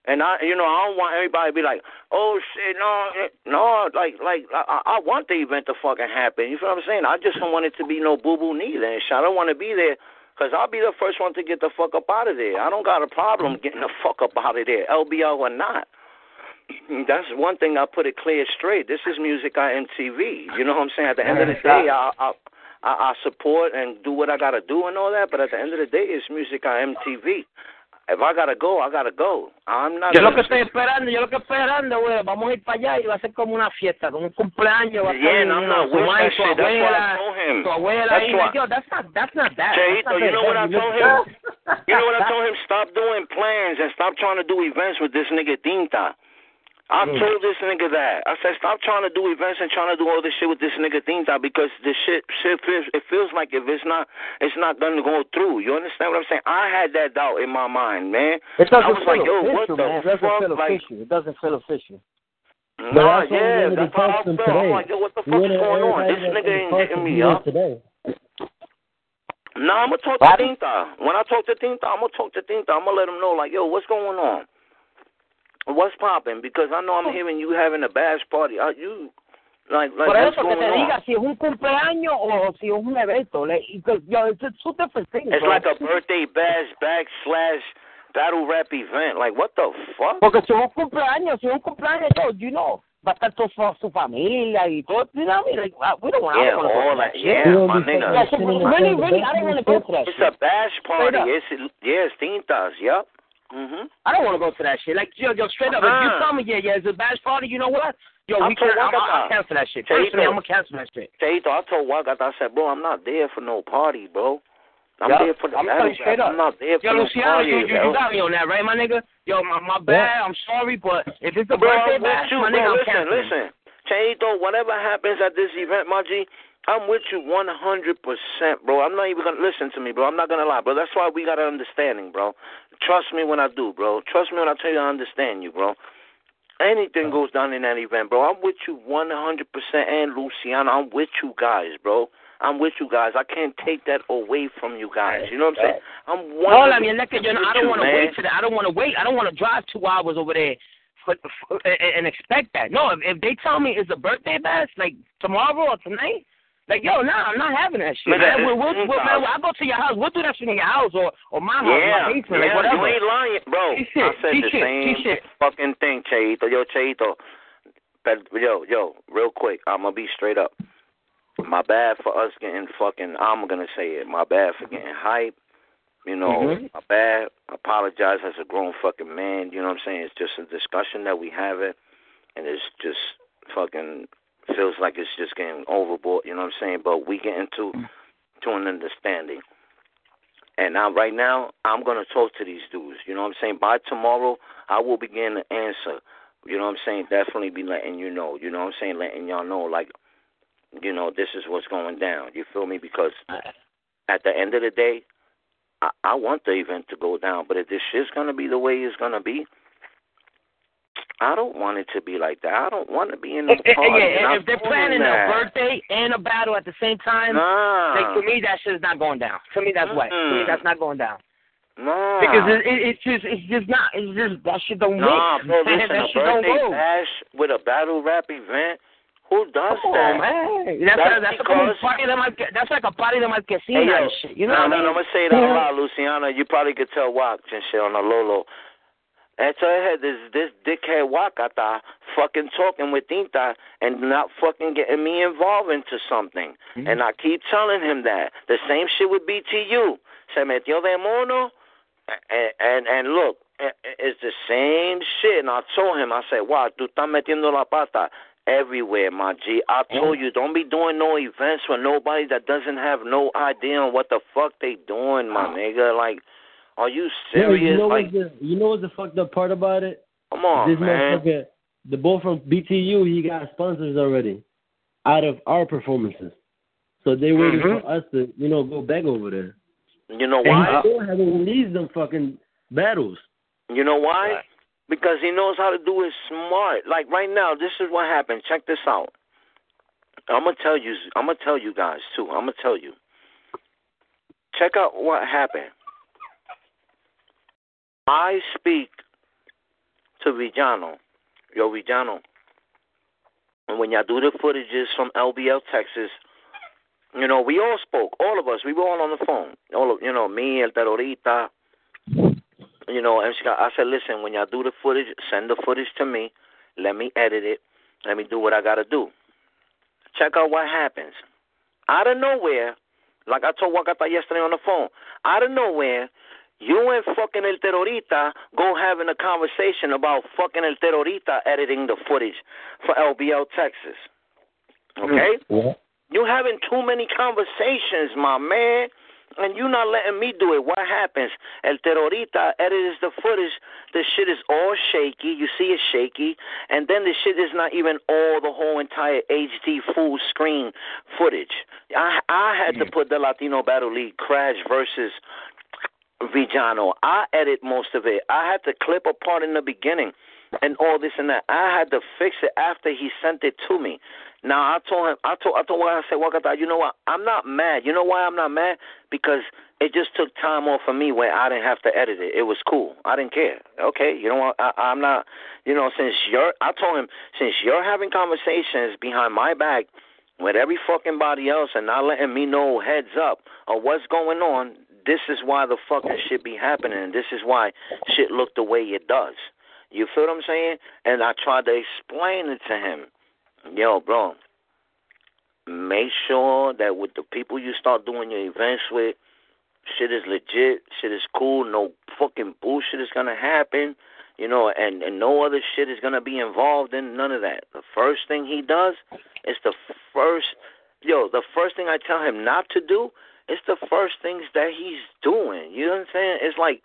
Speaker 5: And I, you know, I don't want everybody to be like, "Oh shit, no, no." Like, like I, I want the event to fucking happen. You feel what I'm saying? I just don't want it to be no boo boo neither. And shit. I don't want to be there because I'll be the first one to get the fuck up out of there. I don't got a problem getting the fuck up out of there, LBL or not. That's one thing I'll put it clear straight. This is music on MTV. You know what I'm saying? At the end of the day, I, I I, support and do what I gotta do and all that. But at the end of the day, it's music on MTV. If I gotta go, I gotta go. I'm not.
Speaker 7: Yo lo que estoy esperando, yo lo que esperando, güey, vamos a ir para allá y va a ser como una fiesta, como un cumpleaños, va a
Speaker 5: Yeah, and I'm
Speaker 7: you
Speaker 5: not with that shit. That's what I told him.
Speaker 7: abuela,
Speaker 5: That's why-
Speaker 7: yo, that's not, that's not that.
Speaker 5: Cheito, you know what I told him? You know what I told him? Stop doing plans and stop trying to do events with this nigga Tinta. I
Speaker 7: Mm.
Speaker 5: told this nigga that. I said, stop trying to do events and trying to do all this shit with this nigga things out because the shit, shit feels, it feels like if it's not, it's not gonna go through. You understand what I'm saying? I had that doubt in my mind, man.
Speaker 7: It doesn't
Speaker 5: was
Speaker 7: feel
Speaker 5: like, yo, what
Speaker 7: official,
Speaker 5: the
Speaker 7: man. It doesn't
Speaker 5: fuck?
Speaker 7: feel
Speaker 5: Like,
Speaker 7: official. It doesn't feel official.
Speaker 5: nah,
Speaker 8: that's why we
Speaker 5: yeah, that's how I
Speaker 8: talk to him
Speaker 5: felt. I'm like, yo, what the fuck is going on? This nigga ain't hitting me up.
Speaker 8: today.
Speaker 5: Nah, I'm gonna talk to Tinta. When I talk to Tinta, I'm gonna talk to Tinta. I'm gonna let him know, like, yo, what's going on? What's popping? Because I know I'm hearing you having a bash party. Are you like, like
Speaker 7: Por eso que te
Speaker 5: on?
Speaker 7: diga si es un cumpleaños o si es un evento. Like, yo, it's, it's two different things.
Speaker 5: It's
Speaker 7: bro.
Speaker 5: like a birthday bash backslash battle rap event. Like, what the fuck?
Speaker 7: Porque si es un cumpleaños, si es un cumpleaños, yo, you know, va a estar tu, su familia y todo. You know Like, uh, we don't want
Speaker 5: Yeah,
Speaker 7: I don't want to
Speaker 5: all that. Yeah,
Speaker 7: shit.
Speaker 5: my nigga.
Speaker 7: Yeah, so really, really, I don't want to go to that
Speaker 5: It's
Speaker 7: shit.
Speaker 5: a bash party.
Speaker 7: up.
Speaker 5: It's yes, tintas. Yep. Mhm.
Speaker 7: I don't want to go to that shit. Like, yo, yo, straight up, if you
Speaker 5: Uh-huh.
Speaker 7: tell me, yeah, yeah, it's a bash party, you know what? Yo,
Speaker 5: I'll
Speaker 7: we can, I'm,
Speaker 5: Wakata.
Speaker 7: I'll cancel that shit. Personally, I'm gonna cancel that shit.
Speaker 5: Cheito, I told Wagat, I said, bro, I'm not there for no party, bro. I'm
Speaker 7: Yup.
Speaker 5: there for the
Speaker 7: I'm
Speaker 5: battle
Speaker 7: straight up.
Speaker 5: I'm not there for
Speaker 7: Yo,
Speaker 5: no
Speaker 7: Luciano,
Speaker 5: party,
Speaker 7: you, you, you got me on that, right, my nigga? Yo, my, my bad. I'm sorry, but if it's a
Speaker 5: Bro,
Speaker 7: birthday bash,
Speaker 5: you,
Speaker 7: my
Speaker 5: bro.
Speaker 7: nigga, I'm
Speaker 5: Listen,
Speaker 7: canceling.
Speaker 5: listen. Cheito, whatever happens at this event, my G, I'm with you 100%, bro. I'm not even going to listen to me, bro. I'm not going to lie, bro. That's why we got an understanding, bro. Trust me when I do, bro. Trust me when I tell you I understand you, bro. Anything goes down in that event, bro. I'm with you 100%. And Luciana. I'm with you guys, bro. I'm with you guys. I can't take that away from you guys. You know what I'm saying? I'm one.
Speaker 7: Mean, like, you know, I don't want to wait for that. I don't want to wait. I don't want to drive two hours over there for, for, and, and expect that. No, if, if they tell me it's a birthday bash, like tomorrow or tonight, like, yo, nah, I'm not having that shit.
Speaker 5: Man,
Speaker 7: Man, we'll, we'll, we'll, man. I'll go to your house. We'll do that shit in your house or, or my house,
Speaker 5: Yeah,
Speaker 7: my basement,
Speaker 5: yeah,
Speaker 7: like whatever.
Speaker 5: you ain't lying, bro. I said the
Speaker 7: G-shit,
Speaker 5: same
Speaker 7: G-shit.
Speaker 5: fucking thing, Cheito. Yo, Cheito. Yo, yo, real quick, I'm gonna be straight up. My bad for us getting fucking. I'm gonna say it. My bad for getting hype. You know,
Speaker 7: Mhm.
Speaker 5: my bad. I apologize as a grown fucking man. You know what I'm saying? It's just a discussion that we have it, and it's just fucking feels like it's just getting overboard. You know what I'm saying? But we get into mm. to an understanding. And now, right now, I'm gonna talk to these dudes. You know what I'm saying? By tomorrow, I will begin to answer. You know what I'm saying? Definitely be letting you know. You know what I'm saying? Letting y'all know, like, you know, this is what's going down. You feel me? Because at the end of the day, I, I want the event to go down. But if this shit's gonna be the way it's gonna be, I don't want it to be like that. I don't want to be in
Speaker 7: the
Speaker 5: party. and
Speaker 7: yeah,
Speaker 5: I'm
Speaker 7: if they're planning
Speaker 5: that.
Speaker 7: a birthday and a battle at the same time,
Speaker 5: Nah.
Speaker 7: like to me that shit is not going down. To me that's wet. To me that's not going down.
Speaker 5: Nah.
Speaker 7: Because it, it, it's just it's just not it's just that shit don't
Speaker 5: Nah,
Speaker 7: mix.
Speaker 5: bro, listen,
Speaker 7: that
Speaker 5: a
Speaker 7: shit don't
Speaker 5: birthday bash with a battle rap event, who does
Speaker 7: Come
Speaker 5: that?
Speaker 7: on, man. That's
Speaker 5: That's
Speaker 7: a, that's
Speaker 5: because-
Speaker 7: a party that might that's like a party that might get seen
Speaker 5: Hey, yo,
Speaker 7: and shit. You know
Speaker 5: no,
Speaker 7: what I
Speaker 5: no,
Speaker 7: mean?
Speaker 5: no, I'm gonna say that a lot, Luciana. You probably could tell Wak and shit on the Lolo. And so I had this this dickhead Wakata fucking talking with Tinta and not fucking getting me involved into something.
Speaker 7: Mm-hmm.
Speaker 5: And I keep telling him that. The same shit with BTU. Se metió de mono. And, and, and look, it's the same shit. And I told him, I said, wow, tú estás metiendo la pata everywhere, my G. I told you, don't be doing no events for nobody that doesn't have no idea on what the fuck they doing, my nigga. Like, are you
Speaker 8: Yeah,
Speaker 5: serious?
Speaker 8: you know
Speaker 5: like,
Speaker 8: the you know what's the fucked up part about it?
Speaker 5: come on,
Speaker 8: this
Speaker 5: man.
Speaker 8: motherfucker, the boy from BTU, he got sponsors already out of our performances. So they waiting
Speaker 5: Mhm.
Speaker 8: for us to, you know, go back over there.
Speaker 5: You know
Speaker 8: And
Speaker 5: why?
Speaker 8: he still haven't released them fucking battles.
Speaker 5: You know why? Because he knows how to do it smart. Like right now, this is what happened. Check this out. I'm gonna tell you. I'm gonna tell you guys too. I'm gonna tell you. Check out what happened. I speak to Villano, yo Villano, and when y'all do the footages from LBL Texas, you know we all spoke, all of us. We were all on the phone. All of you know me, El Terrorista, you know, and I said, listen, when y'all do the footage, send the footage to me. Let me edit it. Let me do what I got to do. Check out what happens. Out of nowhere, like I told Wakata yesterday on the phone, out of nowhere, you and fucking El Terrorista go having a conversation about fucking El Terrorista editing the footage for LBL Texas. Okay? Mm.
Speaker 8: Yeah.
Speaker 5: You having too many conversations, my man, and you not letting me do it. What happens? El terrorista edits the footage. The shit is all shaky. You see it shaky, and then the shit is not even all the whole entire HD full screen footage. I I had to mm. put the Latino Battle League Crash versus Villano. I edit most of it. I had to clip a part in the beginning and all this and that. I had to fix it after he sent it to me. Now I told him, I told, I told him, I said, Wakata, you know what? I'm not mad. You know why I'm not mad? Because it just took time off of me where I didn't have to edit it. It was cool. I didn't care. Okay, you know what? I, I'm not. You know, since you're, I told him, since you're having conversations behind my back with every fucking body else and not letting me know heads up of what's going on, this is why the fucking shit be happening, and this is why shit look the way it does. You feel what I'm saying? And I tried to explain it to him. Yo, bro, make sure that with the people you start doing your events with, shit is legit, shit is cool, no fucking bullshit is gonna happen, you know, and, and no other shit is gonna be involved in none of that. The first thing he does is the first yo, the first thing I tell him not to do is the first things that he's doing. You know what I'm saying? It's like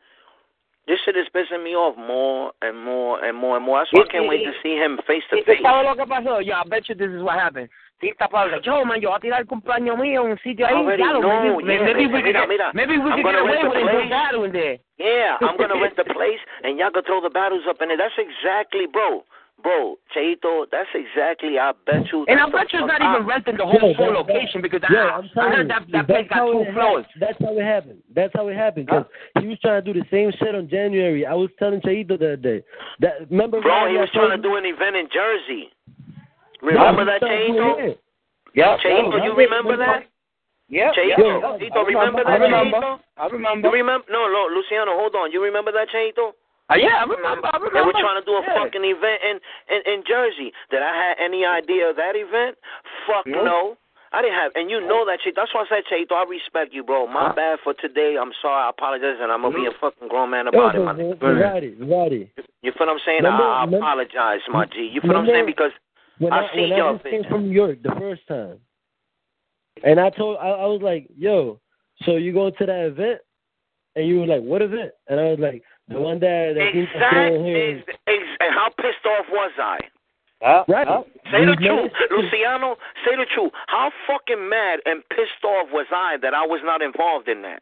Speaker 5: this shit is pissing me off more and more and more and more. That's why I can't wait to see him face to face.
Speaker 7: ¿Sabes lo que pasó? Yo, I bet you this is what happened. Sí, Pablo. Yo, man, yo voy a tirar el cumpleaños mío en un sitio ahí. Claro,
Speaker 5: know,
Speaker 7: maybe,
Speaker 5: yeah,
Speaker 7: maybe we
Speaker 5: mira, mira,
Speaker 7: maybe we
Speaker 5: I'm
Speaker 7: could get
Speaker 5: gonna
Speaker 7: away
Speaker 5: rent
Speaker 7: with
Speaker 5: the
Speaker 7: it.
Speaker 5: place.
Speaker 7: Battle in there.
Speaker 5: Yeah, I'm gonna rent the place and y'all can throw the battles up in there. That's exactly, bro. Bro, Cheito, that's exactly. I bet you.
Speaker 7: And I bet
Speaker 5: the
Speaker 7: you it's not even
Speaker 5: I-
Speaker 7: renting the whole
Speaker 8: Yo,
Speaker 7: full
Speaker 8: that-
Speaker 7: location because
Speaker 8: Yo,
Speaker 7: I,
Speaker 8: I'm
Speaker 7: I heard that that place got
Speaker 8: how
Speaker 7: two floors.
Speaker 8: happened. That's how it happened. That's how it happened. Because he was trying to do the same shit on January. I was telling Cheito the other day. That remember?
Speaker 5: Bro,
Speaker 8: Rodney,
Speaker 5: he
Speaker 8: I
Speaker 5: was trying to do an event in Jersey. Remember
Speaker 8: he
Speaker 5: that,
Speaker 8: started doing
Speaker 5: Cheito?
Speaker 8: it.
Speaker 7: Yeah,
Speaker 5: Cheito, you remember that?
Speaker 7: Yeah,
Speaker 5: Cheito,
Speaker 8: yeah.
Speaker 5: Cheito, remember
Speaker 7: I
Speaker 5: that,
Speaker 7: remember.
Speaker 5: Cheito?
Speaker 7: I remember.
Speaker 5: You remember? No, no, Luciano, hold on. You remember that, Cheito?
Speaker 7: Uh, yeah, I remember. I remember.
Speaker 5: They were trying to do a
Speaker 7: yeah.
Speaker 5: fucking event in, in in Jersey. Did I have any idea of that event? Fuck
Speaker 7: Nope.
Speaker 5: no. I didn't have, and you know that shit. That's why I said, Cheito, I respect you, bro. My bad for today. I'm sorry. I apologize, and I'm gonna be a fucking grown man about it, my nigga.
Speaker 8: Roddy, Roddy.
Speaker 5: You feel what I'm saying?
Speaker 8: Remember-
Speaker 5: I, I apologize, my G. You feel what I'm saying? Because
Speaker 8: When
Speaker 5: I
Speaker 8: I,
Speaker 5: see
Speaker 8: when I just came from New York the first time, and I told I, I was like, "Yo, so you go to that event?" And you were like, "What event?" And I was like, "The one that that Dean was doing.
Speaker 5: Exactly. Ex- and how pissed off was I?
Speaker 7: Yeah,
Speaker 8: Right.
Speaker 7: yeah.
Speaker 5: Say the truth. Luciano. Say the truth. How fucking mad and pissed off was I that I was not involved in that?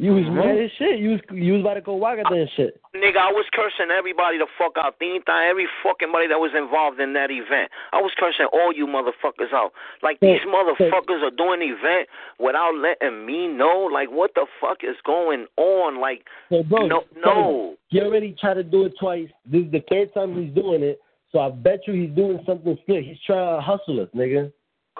Speaker 8: You was
Speaker 5: Mm-hmm.
Speaker 8: mad as shit. You was you was about to go there and shit.
Speaker 5: Nigga, I was cursing everybody the fuck out. Tinta, every fucking body that was involved in that event. I was cursing all you motherfuckers out. Like these motherfuckers are doing the event without letting me know. Like what the fuck is going on? Like
Speaker 8: So bro,
Speaker 5: no, no.
Speaker 8: He already tried to do it twice. This is the third time he's doing it. So I bet you he's doing something slick. He's trying to hustle us, nigga.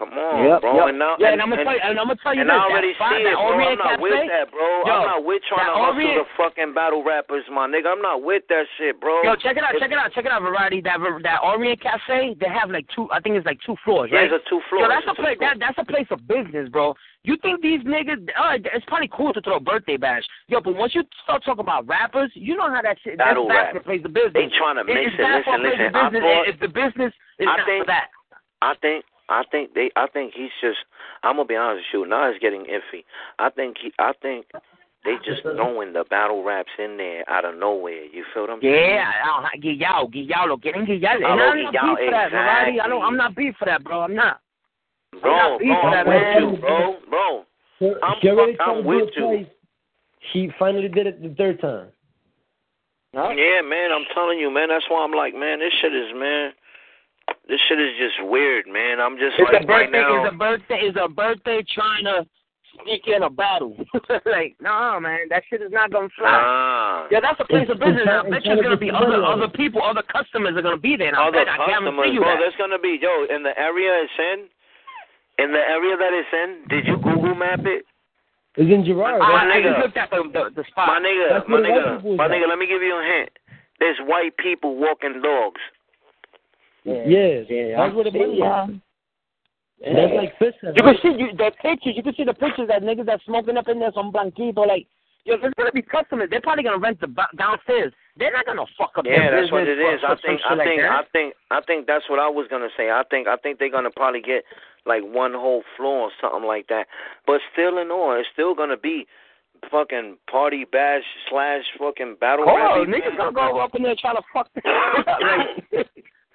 Speaker 5: Come on,
Speaker 7: Yep,
Speaker 5: bro.
Speaker 7: yep.
Speaker 5: And now,
Speaker 7: yeah,
Speaker 5: and,
Speaker 7: and I'm gonna tell you, and I'm gonna tell you
Speaker 5: and
Speaker 7: this.
Speaker 5: I already
Speaker 7: that
Speaker 5: see it, bro.
Speaker 7: Orient
Speaker 5: I'm not
Speaker 7: Cafe,
Speaker 5: with that, bro.
Speaker 7: Yo,
Speaker 5: I'm not with trying to hustle
Speaker 7: Orient-
Speaker 5: the fucking battle rappers, my nigga. I'm not with that shit, bro.
Speaker 7: Yo, check it out,
Speaker 5: It's-
Speaker 7: check it out, check it out, Variety. That that Orient Cafe, they have like two. I think it's like two floors,
Speaker 5: Yeah, it's a two
Speaker 7: Yo, that's a
Speaker 5: It's a
Speaker 7: place. That that's a place of business, bro. You think these niggas? Uh, it's probably cool to throw a birthday bash, yo. But once you start talking about rappers, you know how that shit. That's
Speaker 5: Battle
Speaker 7: bad
Speaker 5: rap.
Speaker 7: for place of business.
Speaker 5: They trying to
Speaker 7: It-
Speaker 5: mix
Speaker 7: it's
Speaker 5: it.
Speaker 7: bad
Speaker 5: Listen, listen. I
Speaker 7: business
Speaker 5: thought-
Speaker 7: if the business is
Speaker 5: I
Speaker 7: not
Speaker 5: think-
Speaker 7: for that.
Speaker 5: I think I think they I think he's just I'm gonna be honest with you, now it's getting iffy. I think he I think they just throwing the battle raps in there out of nowhere. You feel what I'm saying?
Speaker 7: Yeah, I don't, guillao, guillao, lo quieren guillar. And I'm
Speaker 5: lo
Speaker 7: not
Speaker 5: guillao,
Speaker 7: beef for that, Variety. I don't, I'm not beef for that, bro. I'm not.
Speaker 5: Bro,
Speaker 7: I'm not beef
Speaker 5: bro,
Speaker 7: for that,
Speaker 5: I'm with you, bro, bro.
Speaker 8: So
Speaker 5: I'm
Speaker 8: she already
Speaker 5: fuck-
Speaker 8: tried
Speaker 5: I'm with you.
Speaker 8: twice. She finally did it the third time.
Speaker 5: Yeah, man, I'm telling you, man. That's why I'm like, man, this shit is, man. This shit is just weird, man. I'm just
Speaker 7: It's
Speaker 5: like
Speaker 7: a birthday.
Speaker 5: right now.
Speaker 7: It's a birthday. It's a birthday trying to sneak in a battle. like, no, man, that shit is not gonna fly.
Speaker 5: Ah.
Speaker 7: Yeah, that's a place of business.
Speaker 8: it's
Speaker 7: I
Speaker 8: trying-
Speaker 7: bet you gonna
Speaker 8: to
Speaker 7: be other
Speaker 8: money out of
Speaker 7: other people, other customers are gonna be there. And I
Speaker 5: Other
Speaker 7: bet I
Speaker 5: customers,
Speaker 7: guarantee you
Speaker 5: bro.
Speaker 7: that.
Speaker 5: There's gonna be yo in the area it's in. In the area that it's in, did you Google map it?
Speaker 8: It's in Girard.
Speaker 7: I,
Speaker 5: My
Speaker 7: I
Speaker 5: nigga.
Speaker 7: just looked at the the, the spot.
Speaker 5: My nigga,
Speaker 8: That's
Speaker 5: my
Speaker 8: where the white
Speaker 5: nigga, my nigga. Let me give you a hint. There's white people walking dogs.
Speaker 8: Yeah,
Speaker 7: Yeah,
Speaker 8: that's where the money
Speaker 7: yeah.
Speaker 8: is. That's like fish.
Speaker 7: You can see you, the pictures. You can see the pictures that niggas that smoking up in there, some blanquito. Like, yo, there's gonna be customers. They're probably gonna rent the ba- downstairs. They're not gonna fuck up.
Speaker 5: Yeah,
Speaker 7: their
Speaker 5: that's what it is. I think, I think,
Speaker 7: that.
Speaker 5: I think, I think that's what I was gonna say. I think, I think they're gonna probably get like one whole floor or something like that. But still, in all, it's still gonna be fucking party bash slash fucking battle
Speaker 7: Oh,
Speaker 5: rap.
Speaker 7: niggas gonna go up in there trying to fuck. The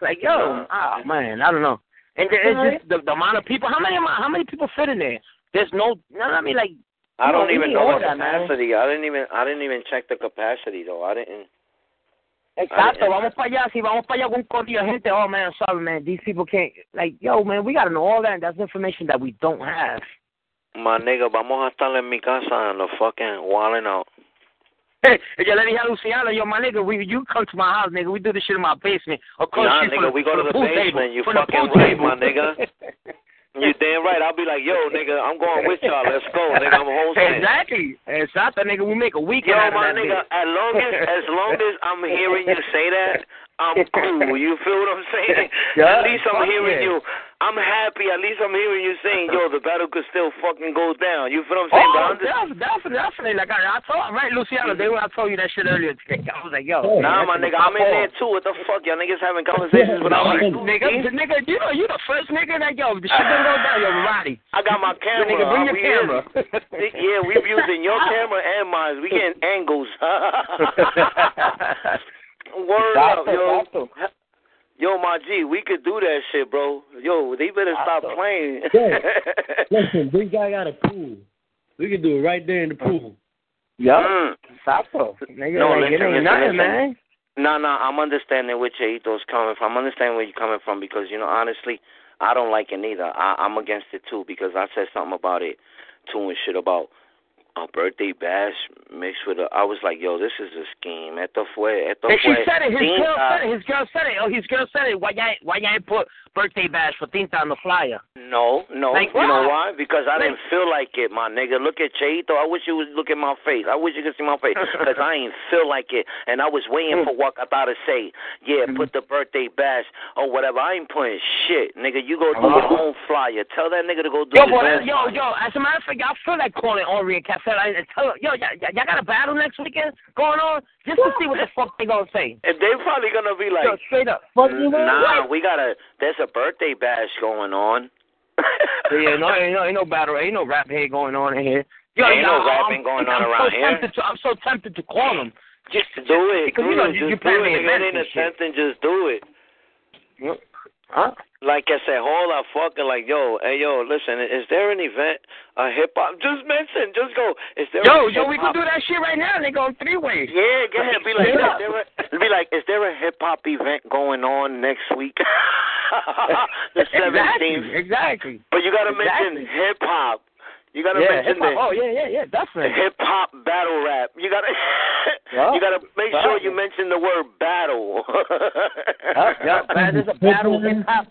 Speaker 7: like, like, yo, oh man, I don't know. And it's just the, the amount of people. How many? How many people fit in there? There's no. No, I mean like.
Speaker 5: I don't even know the
Speaker 7: that, man.
Speaker 5: capacity. I didn't even, I didn't even check the capacity though. I didn't.
Speaker 7: Exacto, vamos para allá, si vamos para allá con un de gente, oh man, sorry man, these people can't, like, yo man, we gotta know all that, and that's information that we don't have.
Speaker 5: My nigga, vamos a estar en mi casa and the fucking wilding out.
Speaker 7: Hey, yo le dije a Luciano, yo, my nigga, we, you come to my house, nigga, we do this shit in my basement. Of course,
Speaker 5: Nah, nigga,
Speaker 7: for
Speaker 5: we go to the
Speaker 7: pool
Speaker 5: basement,
Speaker 7: table,
Speaker 5: you
Speaker 7: the
Speaker 5: fucking right,
Speaker 7: table.
Speaker 5: my nigga. You damn right. I'll be like, yo, nigga, I'm going with y'all. Let's go, nigga. I'm hosting.
Speaker 7: Exactly. Exactly, nigga. We make a weekend
Speaker 5: Yo,
Speaker 7: out of
Speaker 5: my
Speaker 7: that
Speaker 5: nigga, as long as as long as I'm hearing you say that, I'm cool. You feel what I'm saying?
Speaker 7: Yeah,
Speaker 5: at least I'm hearing
Speaker 7: yeah.
Speaker 5: you. I'm happy. At least I'm hearing you saying, yo, the battle could still fucking go down. You feel what I'm saying? But
Speaker 7: Oh,
Speaker 5: I'm just-
Speaker 7: definitely, definitely, definitely. Like I, I told, right, Luciano, they when I told you that shit earlier today, I was like, yo, oh,
Speaker 5: Nah,
Speaker 7: that
Speaker 5: my nigga, I'm in there too. What the fuck? Y'all niggas having conversations without me?
Speaker 7: Nigga, the nigga, you know, you the first nigga that yo, the shit gonna go down, yo, Roddy.
Speaker 5: I got my camera.
Speaker 7: Nigga, bring your
Speaker 5: we
Speaker 7: camera.
Speaker 5: is- yeah, we using your camera and mine. We getting angles. Word up, yo. Yo, my G, we could do that shit, bro. Yo, they better stop playing.
Speaker 8: Yeah. Listen, this guy got a pool. We can do it right there in the pool.
Speaker 7: Yup.
Speaker 5: Mm.
Speaker 7: Exacto. Nigga,
Speaker 5: No,
Speaker 7: like,
Speaker 5: listen,
Speaker 7: it ain't
Speaker 5: listen,
Speaker 7: nothing,
Speaker 5: listen.
Speaker 7: man.
Speaker 5: No, no, I'm understanding where Cheito's coming from. I'm understanding where you're coming from because, you know, honestly, I don't like it neither. I, I'm against it too because I said something about it too and shit about a birthday bash mixed with a. I was like, yo, this is a scheme. Esto fue, esto
Speaker 7: And she
Speaker 5: fue.
Speaker 7: said it. His
Speaker 5: tinta.
Speaker 7: girl said it. His girl said it. Oh, his girl said it. Why y'all, why y'all ain't put birthday bash for Tinta on the flyer?
Speaker 5: No, no.
Speaker 7: Like
Speaker 5: you know why? Because I didn't feel like it, my nigga. Look at Cheito. I wish you would look at my face. I wish you could see my face because I ain't feel like it, and I was waiting for mm. what I thought to say. Yeah, mm-hmm. put the birthday bash or whatever. I ain't putting shit, nigga. You go do your uh-huh. own flyer. Tell that nigga to go do
Speaker 7: Yo,
Speaker 5: his
Speaker 7: boy, yo, yo. As a matter of fact, I feel like calling Orient Cafe and tell yo, y'all, y'all got a battle next weekend going on just to see what the fuck they gonna say.
Speaker 5: And they probably gonna be like,
Speaker 7: Yo, straight up. Fuck you, man.
Speaker 5: Nah,
Speaker 7: What?
Speaker 5: we got a There's a birthday bash going on.
Speaker 7: Yeah, no, ain't no, ain't no battle, ain't no rap here going on in here. Yo,
Speaker 5: Ain't no
Speaker 7: yo,
Speaker 5: rapping
Speaker 7: I'm,
Speaker 5: going on
Speaker 7: I'm
Speaker 5: around
Speaker 7: so
Speaker 5: here.
Speaker 7: Tempted to, I'm so tempted to call them. Just, to
Speaker 5: do
Speaker 7: just
Speaker 5: it.
Speaker 7: because
Speaker 5: do
Speaker 7: you know
Speaker 5: it.
Speaker 7: you, you
Speaker 5: Just
Speaker 7: plan
Speaker 5: do
Speaker 7: the
Speaker 5: it. Nigga,
Speaker 7: event
Speaker 5: it ain't a
Speaker 7: shit.
Speaker 5: something. Just do it.
Speaker 7: Huh?
Speaker 5: Like I said, hold up, fucking like, yo, hey, yo, listen, is there an event, a hip hop? Just mention, just go. Is there?
Speaker 7: Yo, yo, we can do that shit right now. They go three ways.
Speaker 5: Yeah, go ahead. Be like, is there a, be like, is there a hip hop event going on next week? the seventeenth.
Speaker 7: Exactly. Exactly.
Speaker 5: But you gotta
Speaker 7: Exactly.
Speaker 5: mention hip hop. You gotta
Speaker 7: Yeah,
Speaker 5: mention
Speaker 7: hip-hop.
Speaker 5: the
Speaker 7: Oh yeah, yeah, yeah, definitely.
Speaker 5: hip hop battle rap. You gotta
Speaker 7: Yeah.
Speaker 5: you gotta make sure you mention the word battle.
Speaker 7: Yep, yep. Man, there's a battle hip hop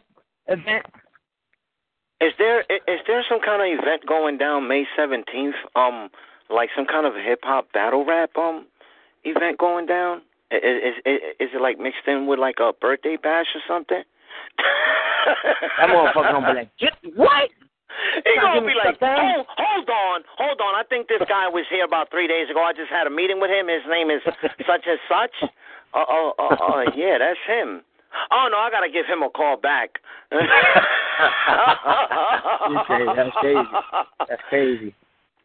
Speaker 7: event.
Speaker 5: Is there i- is there some kind of event going down May seventeenth? Um, like some kind of hip hop battle rap um event going down? I- Is, is is it like mixed in with like a birthday bash or something?
Speaker 7: That motherfucker gonna be like, "Just- what?
Speaker 5: He
Speaker 7: Not
Speaker 5: gonna be like,
Speaker 7: down?
Speaker 5: hold, on, hold on. I think this guy was here about three days ago. I just had a meeting with him. His name is such and such. Oh, oh, oh, oh, yeah, that's him. Oh no, I gotta give him a call back.
Speaker 7: You say that's crazy. That's crazy.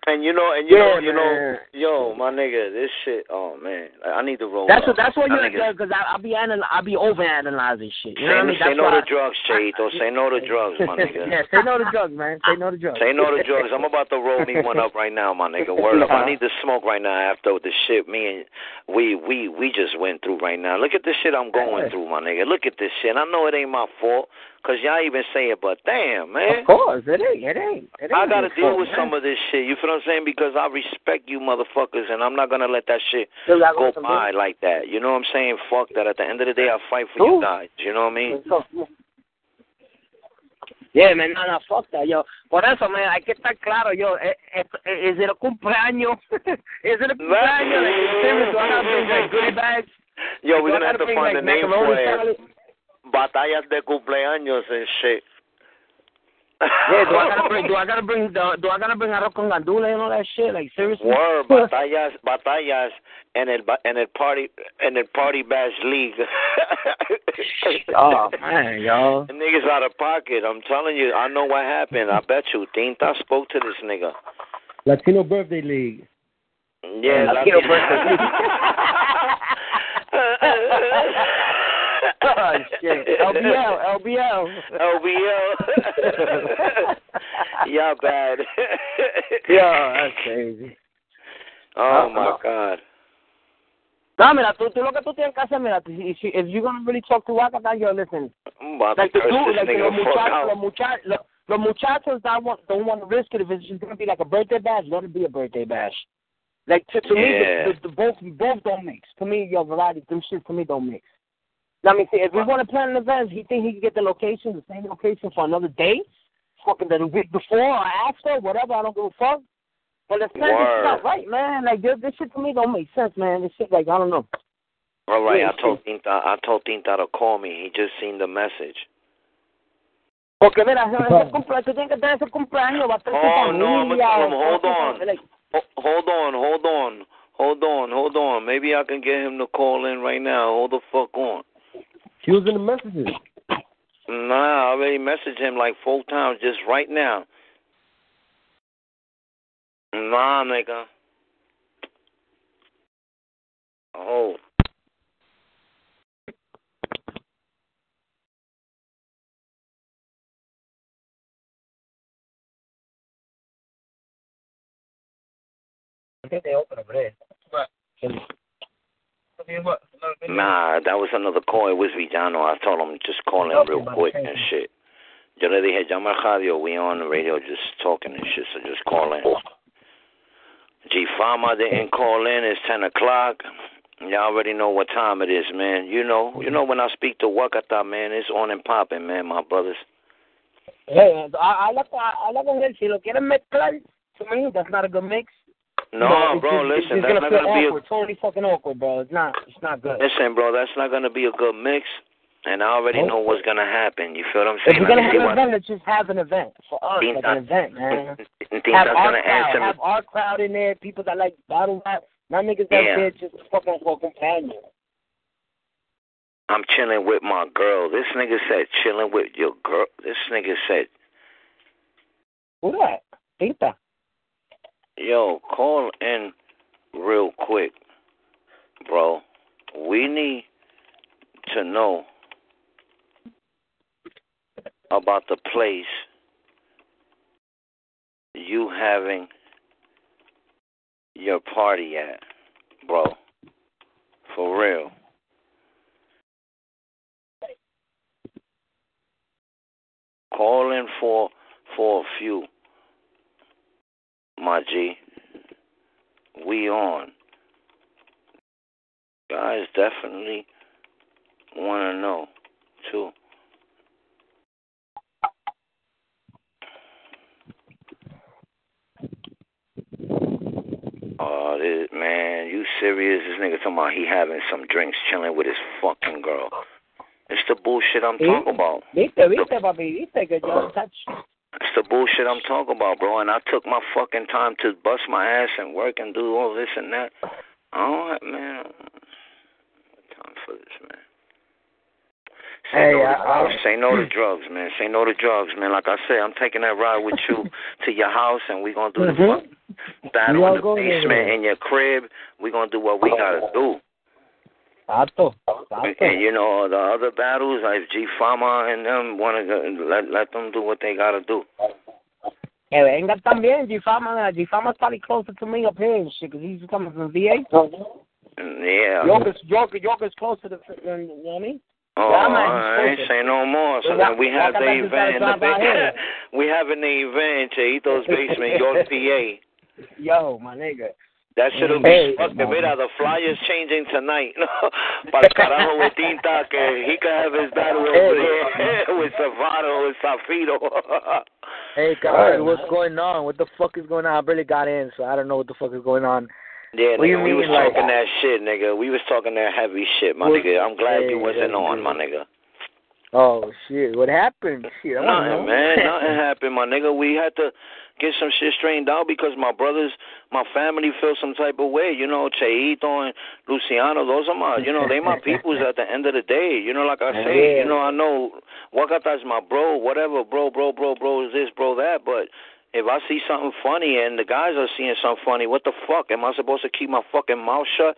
Speaker 5: And you know, and you
Speaker 7: Yeah,
Speaker 5: know, you know, yo, my nigga, this shit. Oh man, I need to roll.
Speaker 7: That's
Speaker 5: up.
Speaker 7: what. That's what you're
Speaker 5: nigga-
Speaker 7: because I'll be anal- I'll be over analyzing shit. You
Speaker 5: Say,
Speaker 7: know what I mean?
Speaker 5: say
Speaker 7: That's
Speaker 5: no to drugs, Cheito. Say no to drugs, my nigga.
Speaker 7: yeah, say no to drugs, man. Say no to drugs.
Speaker 5: Say no to drugs. I'm about to roll me one up right now, my nigga. Word up. I need to smoke right now after the shit me and we we we just went through right now. Look at the shit I'm going through, my nigga. Look at this shit. I know it ain't my fault, cause y'all even say it, but damn, man.
Speaker 7: Of course, it ain't. It ain't. It ain't
Speaker 5: I gotta deal with
Speaker 7: man.
Speaker 5: some of this shit. You feel what I'm saying? Because I respect you motherfuckers, and I'm not gonna let that shit go by like that. You know what I'm saying? Fuck that. At the end of the day, I fight for you guys. You know what I mean?
Speaker 7: Yeah, man, no, no, fuck that, yo. Por eso, man, hay que estar claro, yo. eh, eh, eh, Is it a cumpleaños? is it a cumpleaños? Like, in serious, do I gotta bring like goodie bags?
Speaker 5: Yo, we're gonna have
Speaker 7: gotta
Speaker 5: find a name for it.
Speaker 7: Salad?
Speaker 5: Batallas de cumpleaños and shit.
Speaker 7: Yeah, do I gotta bring? Do I gotta bring? The, do I gotta bring arroz con gandules and all that shit? Like seriously?
Speaker 5: Word, batallas, batallas, and el and el party and el party bash league.
Speaker 7: Oh man, yo.
Speaker 5: The niggas out of pocket. I'm telling you, I know what happened. I bet you. Tinta spoke to this nigga.
Speaker 8: Latino Birthday League.
Speaker 5: Yeah,
Speaker 7: Latino
Speaker 5: Latino-
Speaker 7: oh shit. LBL, LBL.
Speaker 5: LBL. Y'all bad.
Speaker 7: Yo, that's crazy.
Speaker 5: Oh
Speaker 7: Uh,
Speaker 5: my
Speaker 7: no.
Speaker 5: god.
Speaker 7: No, mira, tú, tú lo que tú tienes que hacer, mira, if, you- if you're gonna really talk to Wakata, yo, listen, like the dude, like los
Speaker 5: the
Speaker 7: muchachos, los muchachos, los, los muchachos that want, don't want to risk it if it's just gonna be like a birthday bash, let it be a birthday bash. Like to, to me, the, the, the both both don't mix. To me, your variety, them shit to me don't mix. Let me see. If we want to plan an event, he think he can get the location, the same location for another day. fucking the week before or after, whatever. I don't give a fuck. But it's not,
Speaker 5: Word.
Speaker 7: it's not right, man. Like this, this shit to me don't make sense, man. This shit, like I don't know.
Speaker 5: All right,
Speaker 7: Yeah,
Speaker 5: I told Tinta, I told Tinta to call me. He just seen the message.
Speaker 7: Porque mira, ese cumpleaños, tú tienes que tener ese cumpleaños, va a estar tu
Speaker 5: Oh no, I'm gonna tell him. Hold on,
Speaker 7: like,
Speaker 5: hold on, hold on, hold on, hold on. Maybe I can get him to call in right now. Hold the fuck on.
Speaker 8: She was in the messages.
Speaker 5: Nah, I already messaged him like four times just right now. Nah, nigga. Oh. Nah, that was another call. It was Villano. I told him just call in real quick and shit. Yo le dije, llama al radio. We on the radio just talking and shit, so just call in. G Fama didn't call in. It's 10 o'clock. Y'all already know what time it is, man. You know, you know when I speak to Wakata, man, it's on and popping, man, my brothers.
Speaker 7: Hey, I habla, habla con él. Si lo quieren mezclar, to me, that's not a good mix.
Speaker 5: No,
Speaker 7: it's
Speaker 5: bro,
Speaker 7: just-
Speaker 5: listen,
Speaker 7: it's
Speaker 5: that's
Speaker 7: gonna
Speaker 5: not gonna be a
Speaker 7: awkward, totally fucking awkward, bro. It's not, it's not good.
Speaker 5: listen, bro. That's not gonna be a good mix, and I already know what's gonna happen. You feel what I'm
Speaker 7: If
Speaker 5: saying?
Speaker 7: we're gonna
Speaker 5: me
Speaker 7: have an event, let's just have an event for us, like an event, man. Have our
Speaker 5: gonna
Speaker 7: crowd, have our crowd in there, people that like bottle rap, not niggas that
Speaker 5: Yeah.
Speaker 7: there just fucking for companion.
Speaker 5: I'm chilling with my girl. This nigga said chilling with your girl. This nigga said,
Speaker 7: Who that? Tita.
Speaker 5: Yo, call in real quick, bro. We need to know about the place you having your party at, bro. For real. Call in for for a few, my G. We on. Guys definitely want to know too. Oh, this man, you serious? This nigga talking about he having some drinks, chilling with his fucking girl. It's the bullshit I'm talking about.
Speaker 7: Viste, viste, papi, viste que yo touch.
Speaker 5: It's the bullshit I'm talking about, bro. And I took my fucking time to bust my ass and work and do all this and that. I don't have, man. Time for this, man. Say,
Speaker 7: Hey,
Speaker 5: no to,
Speaker 7: I- I-
Speaker 5: say no to drugs, man. Say no to drugs, man. Like I said, I'm taking that ride with you to your house, and we're gonna do the
Speaker 7: Mhm.
Speaker 5: fuck battle in the basement in your crib. We're gonna do what we gotta do.
Speaker 7: Tato,
Speaker 5: And, you know the other battles, like G Fama and them, wanna let let them do what they gotta do.
Speaker 7: Que venga también, G-Fama. G-Fama's probably closer to me up here and shit, because he's coming from VA.
Speaker 5: Yeah.
Speaker 7: Yorker's, Yorker, Yorker's closer to, you know what I mean?
Speaker 5: Oh,
Speaker 7: Yeah,
Speaker 5: I ain't say no more. So then we have the
Speaker 7: can't I just
Speaker 5: event in the big. we having the event in Cheito's basement, York, PA.
Speaker 7: Yo, my nigga.
Speaker 5: That shit'll
Speaker 7: Hey,
Speaker 5: be fucking.
Speaker 7: man.
Speaker 5: Mira, the flyer's changing tonight. Para el carajo with Tinta, que he can have his battle over
Speaker 11: Hey.
Speaker 5: with Savado and Safiro.
Speaker 11: Hey, guys, what's going on? What the fuck is going on? I barely got in, so I don't know what the fuck is going on.
Speaker 5: yeah,
Speaker 11: What
Speaker 5: nigga, we
Speaker 11: mean,
Speaker 5: was
Speaker 11: like-
Speaker 5: talking that shit, nigga. We was talking that heavy shit, my
Speaker 11: What-
Speaker 5: nigga. I'm glad you wasn't
Speaker 11: hey,
Speaker 5: on, my nigga.
Speaker 11: Oh shit, what happened? Shit, I
Speaker 5: Nothing,
Speaker 11: know.
Speaker 5: man. Nothing happened, my nigga. We had to get some shit straightened out because my brothers, my family feel some type of way. You know, Cheito and Luciano, those are my, you know, they my peoples at the end of the day. You know, like I say,
Speaker 11: Yeah.
Speaker 5: you know, I know Wakata's my bro, whatever, bro, bro, bro, bro, is this, bro, that. But if I see something funny and the guys are seeing something funny, what the fuck? Am I supposed to keep my fucking mouth shut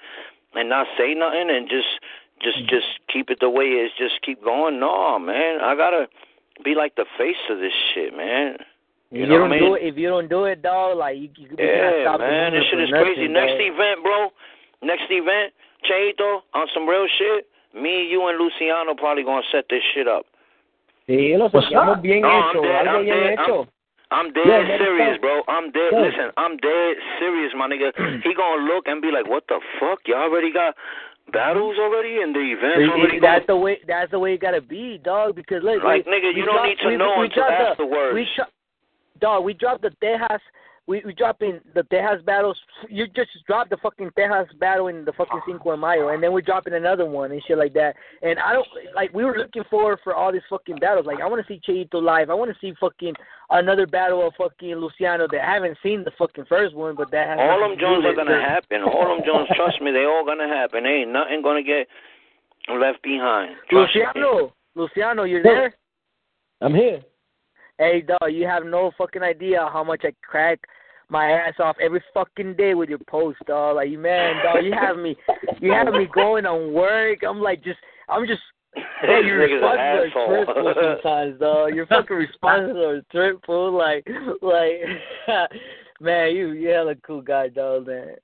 Speaker 5: and not say nothing and just just mm-hmm. just keep it the way it is, just keep going? No, man. I gotta be like the face of this shit, man.
Speaker 11: You,
Speaker 5: know
Speaker 11: don't
Speaker 5: what I mean?
Speaker 11: do it if you don't do it, dog. Like you, you, can't
Speaker 5: Yeah,
Speaker 11: stop
Speaker 5: man, this shit is
Speaker 11: nothing,
Speaker 5: crazy. Next event, bro. Next event, Cheito, on some real shit. Me, you, and Luciano probably gonna set this shit up.
Speaker 7: Sí, lo sentíamos bien
Speaker 5: No, I'm dead,
Speaker 7: algo
Speaker 5: I'm
Speaker 7: bien
Speaker 5: dead,
Speaker 7: hecho.
Speaker 5: I'm dead
Speaker 7: Yeah,
Speaker 5: serious, bro. I'm dead.
Speaker 7: Yeah.
Speaker 5: Listen, I'm dead serious, my nigga. he gonna look and be like, "What the fuck? Y'all already got battles already and the events
Speaker 11: See,
Speaker 5: already.
Speaker 11: that's the way. That's the way it gotta be, dog. Because look,
Speaker 5: Like,
Speaker 11: we,
Speaker 5: nigga, you don't
Speaker 11: dropped-
Speaker 5: need to
Speaker 11: we,
Speaker 5: know
Speaker 11: we
Speaker 5: until
Speaker 11: the-
Speaker 5: afterwards.
Speaker 11: We dro- dog, we dropped the Tejas. We we dropping the Tejas battles. You just dropped the fucking Tejas battle in the fucking Cinco de Mayo, and then we're dropping another one and shit like that. And I don't like. We were looking forward for all these fucking battles. Like I want to see Cheito live. I want to see fucking another battle of fucking Luciano that I haven't seen the fucking first one, but that has
Speaker 5: All them Jones are gonna happen. All them Jones, trust me, they all gonna happen. Ain't nothing gonna get left behind. Trust me.
Speaker 11: Luciano, Luciano, you're there.
Speaker 8: I'm here.
Speaker 11: Hey, dog, you have no fucking idea how much I crack my ass off every fucking day with your post, dog. Like, man, dog, you have me, you have me going on work. I'm like, just, I'm just. Hey, your
Speaker 5: This nigga's an
Speaker 11: responses are
Speaker 5: asshole.
Speaker 11: triple sometimes, dog. Your fucking responses are triple. Like, like, man, you, you hella cool guy, dog, man.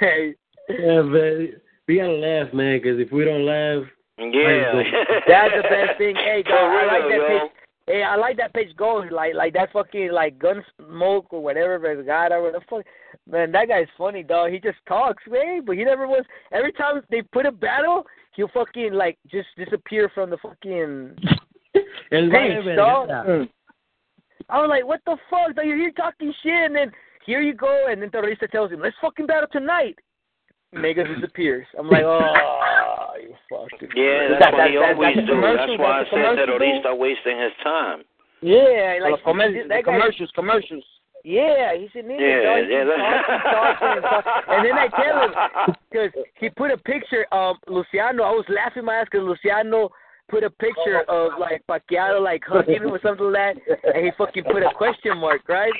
Speaker 11: Hey,
Speaker 8: Yeah, man. We gotta laugh, man, because if we don't laugh,
Speaker 5: Yeah.
Speaker 11: That's the best thing. Hey, dog, I like that
Speaker 5: yo.
Speaker 11: Page. Hey, I like that page going like like that fucking like gun smoke or whatever Vergara or the fuck. Man, that guy's funny, dog. He just talks, man, but he never was. Every time they put a battle, he'll fucking like just disappear from the fucking
Speaker 8: el
Speaker 11: page,
Speaker 8: vale
Speaker 11: dog.
Speaker 8: verga. Mm.
Speaker 11: I was like, what the fuck? Dog? You're here talking shit, and then here you go, and then Terrorista tells him, let's fucking battle tonight. Mega disappears. I'm like, oh, you fucking.
Speaker 5: Yeah,
Speaker 11: That-
Speaker 5: that's what
Speaker 11: that-
Speaker 5: he
Speaker 11: that-
Speaker 5: always
Speaker 11: that's
Speaker 5: do. That's why I
Speaker 11: that's a
Speaker 5: said that
Speaker 11: commercial,
Speaker 5: Orista wasting his time.
Speaker 11: Yeah, like
Speaker 7: Well, commer-
Speaker 11: that guy,
Speaker 7: commercials, commercials.
Speaker 11: Yeah, he said, "Nigga,
Speaker 5: Yeah,
Speaker 11: dog,
Speaker 5: yeah,
Speaker 11: keeps talking, talking, talking." And then I tell him because he put a picture of Luciano. I was laughing my ass because Luciano put a picture of like Pacquiao like hugging him or something like that, and he fucking put a question mark, right?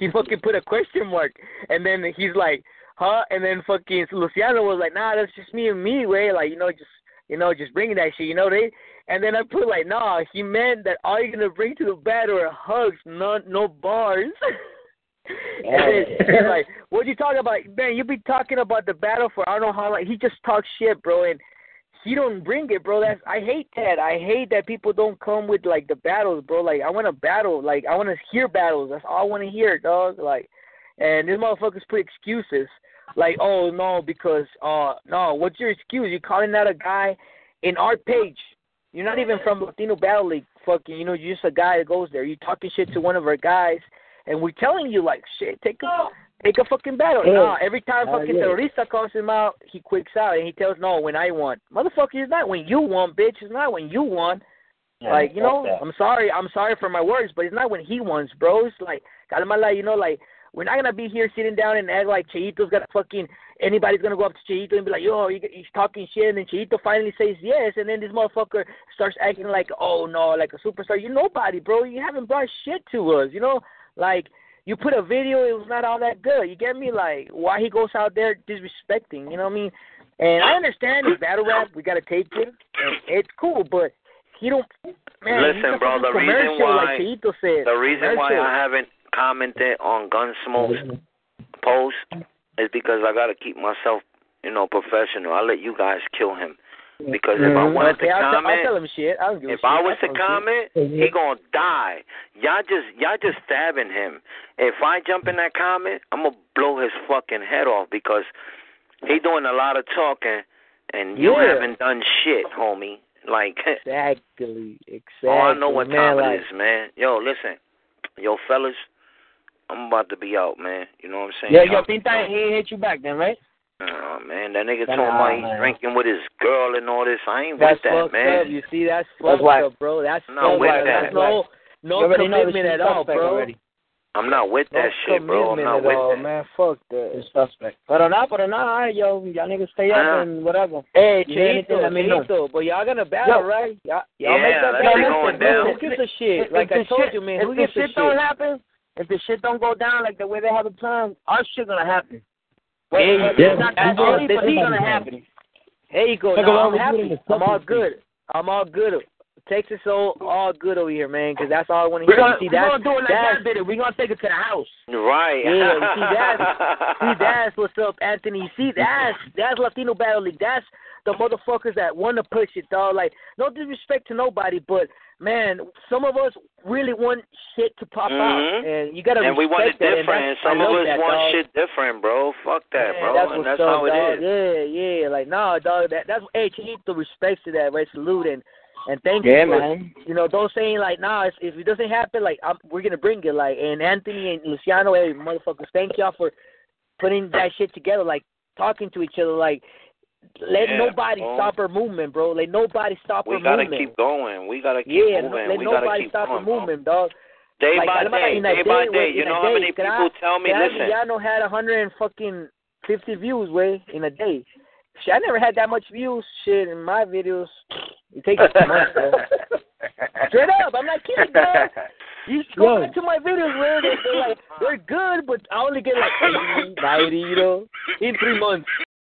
Speaker 11: He fucking put a question mark, and then he's like, "Huh?" And then fucking Luciano was like, "Nah, that's just me and me, way like you know, just you know, just bringing that shit, you know they." And then I put like, "Nah, he meant that all you're gonna bring to the battle are hugs, not no bars." and then like, "What you talking about, man? You be talking about the battle for I don't know how long. He just talks shit, bro, and." He don't bring it, bro. That's I hate that. I hate that people don't come with like the battles, bro. Like I want to battle. Like I want to hear battles. That's all I want to hear, dog. Like, and these motherfuckers put excuses. Like, oh no, because uh no, what's your excuse? You're calling out a guy in our page. You're not even from Latino Battle League. Fucking, you know, you're just a guy that goes there. You're talking shit to one of our guys, and we're telling you like, shit, take a take a fucking battle.
Speaker 6: Yeah.
Speaker 11: Nah, every time
Speaker 6: Uh,
Speaker 11: fucking
Speaker 6: yeah.
Speaker 11: Terrorista calls him out, he quicks out and he tells no when I want, Motherfucker, it's not when you want, bitch. It's not when you won. like you know, I'm sorry, I'm sorry for my words, but it's not when he wants, bro. It's like, calmala, you know, like we're not gonna be here sitting down and act like Cheito's gonna fucking anybody's gonna go up to Cheito and be like, yo, he- he's talking shit, and then Cheito finally says yes, and then this motherfucker starts acting like, oh no, like a superstar. You're nobody, bro. You haven't brought shit to us, you know, like. You put a video, it was not all that good. You get me? Like, why he goes out there disrespecting, you know what I mean? And I understand it's battle rap, we gotta take it, and it's cool, but he don't. Man,
Speaker 5: Listen, bro, the reason why
Speaker 11: like Cheito said,
Speaker 5: the reason why. I haven't commented on Gunsmoke's post is because I gotta keep myself, you know, professional. I let you guys kill him because if I
Speaker 11: Mhm.
Speaker 5: wanted
Speaker 11: okay,
Speaker 5: to
Speaker 11: I'll, tell- I'll tell him shit. I don't give
Speaker 5: if
Speaker 11: shit.
Speaker 5: I was to
Speaker 11: I'll him
Speaker 5: comment,
Speaker 11: shit.
Speaker 5: he gonna die. Y'all just y'all just stabbing him. If I jump in that comment, I'm gonna blow his fucking head off because he doing a lot of talking and you
Speaker 11: Yeah.
Speaker 5: haven't done shit, homie. Like
Speaker 11: Exactly, exactly.
Speaker 5: Oh, I know what
Speaker 11: man,
Speaker 5: time
Speaker 11: like,
Speaker 5: it is, man. Yo, listen, yo, fellas, I'm about to be out, man. You know what I'm saying?
Speaker 7: Yeah, yo,
Speaker 5: Y'all-
Speaker 7: he hit you back then, right?
Speaker 5: Oh man, that nigga
Speaker 7: Nah,
Speaker 5: talking about he's
Speaker 7: man.
Speaker 5: drinking with his girl and all this. I ain't
Speaker 11: That's
Speaker 5: with that, man.
Speaker 11: up. You see, that's fucked
Speaker 7: why-
Speaker 11: up, bro. That's
Speaker 5: I'm not with that.
Speaker 11: That's no,
Speaker 7: You
Speaker 11: no commitment at all, bro.
Speaker 7: already.
Speaker 5: I'm not with
Speaker 11: No
Speaker 5: that shit, bro. I'm not with
Speaker 11: all,
Speaker 5: that.
Speaker 11: man. Fuck that.
Speaker 7: It's suspect. Pero nada, pero nada, yo, y'all niggas stay up
Speaker 5: Ah.
Speaker 7: and whatever.
Speaker 11: Hey,
Speaker 7: You hear anything,
Speaker 11: Cheito,
Speaker 7: let me know.
Speaker 11: Cheito, but y'all gonna battle,
Speaker 7: Yo.
Speaker 11: right? Y'all, y'all
Speaker 5: Yeah,
Speaker 11: make that
Speaker 5: that
Speaker 11: battle.
Speaker 5: shit going down.
Speaker 11: Who gives a shit? Like I told you, man.
Speaker 7: If
Speaker 11: Who gives a
Speaker 7: shit
Speaker 11: shit?
Speaker 7: don't happen, if the shit don't go down like the way they have it planned, our shit gonna happen. But,
Speaker 11: Hey,
Speaker 7: but
Speaker 11: yeah,
Speaker 7: it's not that early,
Speaker 11: on
Speaker 7: but it's gonna happen.
Speaker 11: There you go.
Speaker 8: Talk
Speaker 11: No,
Speaker 8: about
Speaker 11: I'm happy. I'm all good. I'm all good. Texas all all good over here, man. Because that's all I want to hear.
Speaker 7: gonna,
Speaker 11: see,
Speaker 7: we're gonna do it like that did it. We're gonna take it to the house.
Speaker 5: Right.
Speaker 11: Yeah, see, that's see that's what's up, Anthony. See, that's that's Latino Battle League. That's the motherfuckers that want to push it, dog. Like, no disrespect to nobody, but man, some of us really want shit to pop out,
Speaker 5: Mhm.
Speaker 11: and you gotta
Speaker 5: and we want it
Speaker 11: that,
Speaker 5: different.
Speaker 11: and
Speaker 5: And some of us
Speaker 11: that,
Speaker 5: want
Speaker 11: dog.
Speaker 5: shit different, bro. Fuck that,
Speaker 11: Man,
Speaker 5: bro.
Speaker 11: that's
Speaker 5: and
Speaker 11: what's
Speaker 5: that's
Speaker 11: up,
Speaker 5: how it
Speaker 11: dog.
Speaker 5: is.
Speaker 11: Yeah, yeah. Like, nah, dog. That that's hey, keep the respect to that, right? Salute and and thank
Speaker 12: Yeah,
Speaker 11: you for
Speaker 12: man.
Speaker 11: you know don't saying like, nah, if, if it doesn't happen, like I'm, we're gonna bring it. Like, and Anthony and Luciano, hey, motherfuckers, thank y'all for putting that shit together. Like, talking to each other. Like, let
Speaker 5: Yeah,
Speaker 11: nobody
Speaker 5: bro.
Speaker 11: stop her movement, bro. Let nobody stop
Speaker 5: We
Speaker 11: our
Speaker 5: gotta
Speaker 11: movement.
Speaker 5: keep going. We gotta keep
Speaker 11: yeah, no,
Speaker 5: moving.
Speaker 11: let
Speaker 5: we
Speaker 11: nobody
Speaker 5: keep
Speaker 11: stop
Speaker 5: going,
Speaker 11: the
Speaker 5: bro.
Speaker 11: movement, dog.
Speaker 5: Day
Speaker 11: like,
Speaker 5: by
Speaker 11: I'm
Speaker 5: day, day by
Speaker 11: day,
Speaker 5: day. You know how many
Speaker 11: can
Speaker 5: people
Speaker 11: I-
Speaker 5: tell me,
Speaker 11: can I-
Speaker 5: listen.
Speaker 11: Luciano had a hundred and fucking fifty views, way in a day. Shit, I never had that much views. Shit, in my videos, it takes months, bro. Straight up, I'm not kidding, dog. You should go
Speaker 6: Yo.
Speaker 11: back to my videos where they, they're like they're good, but I only get like 80, 90, you know, in three months.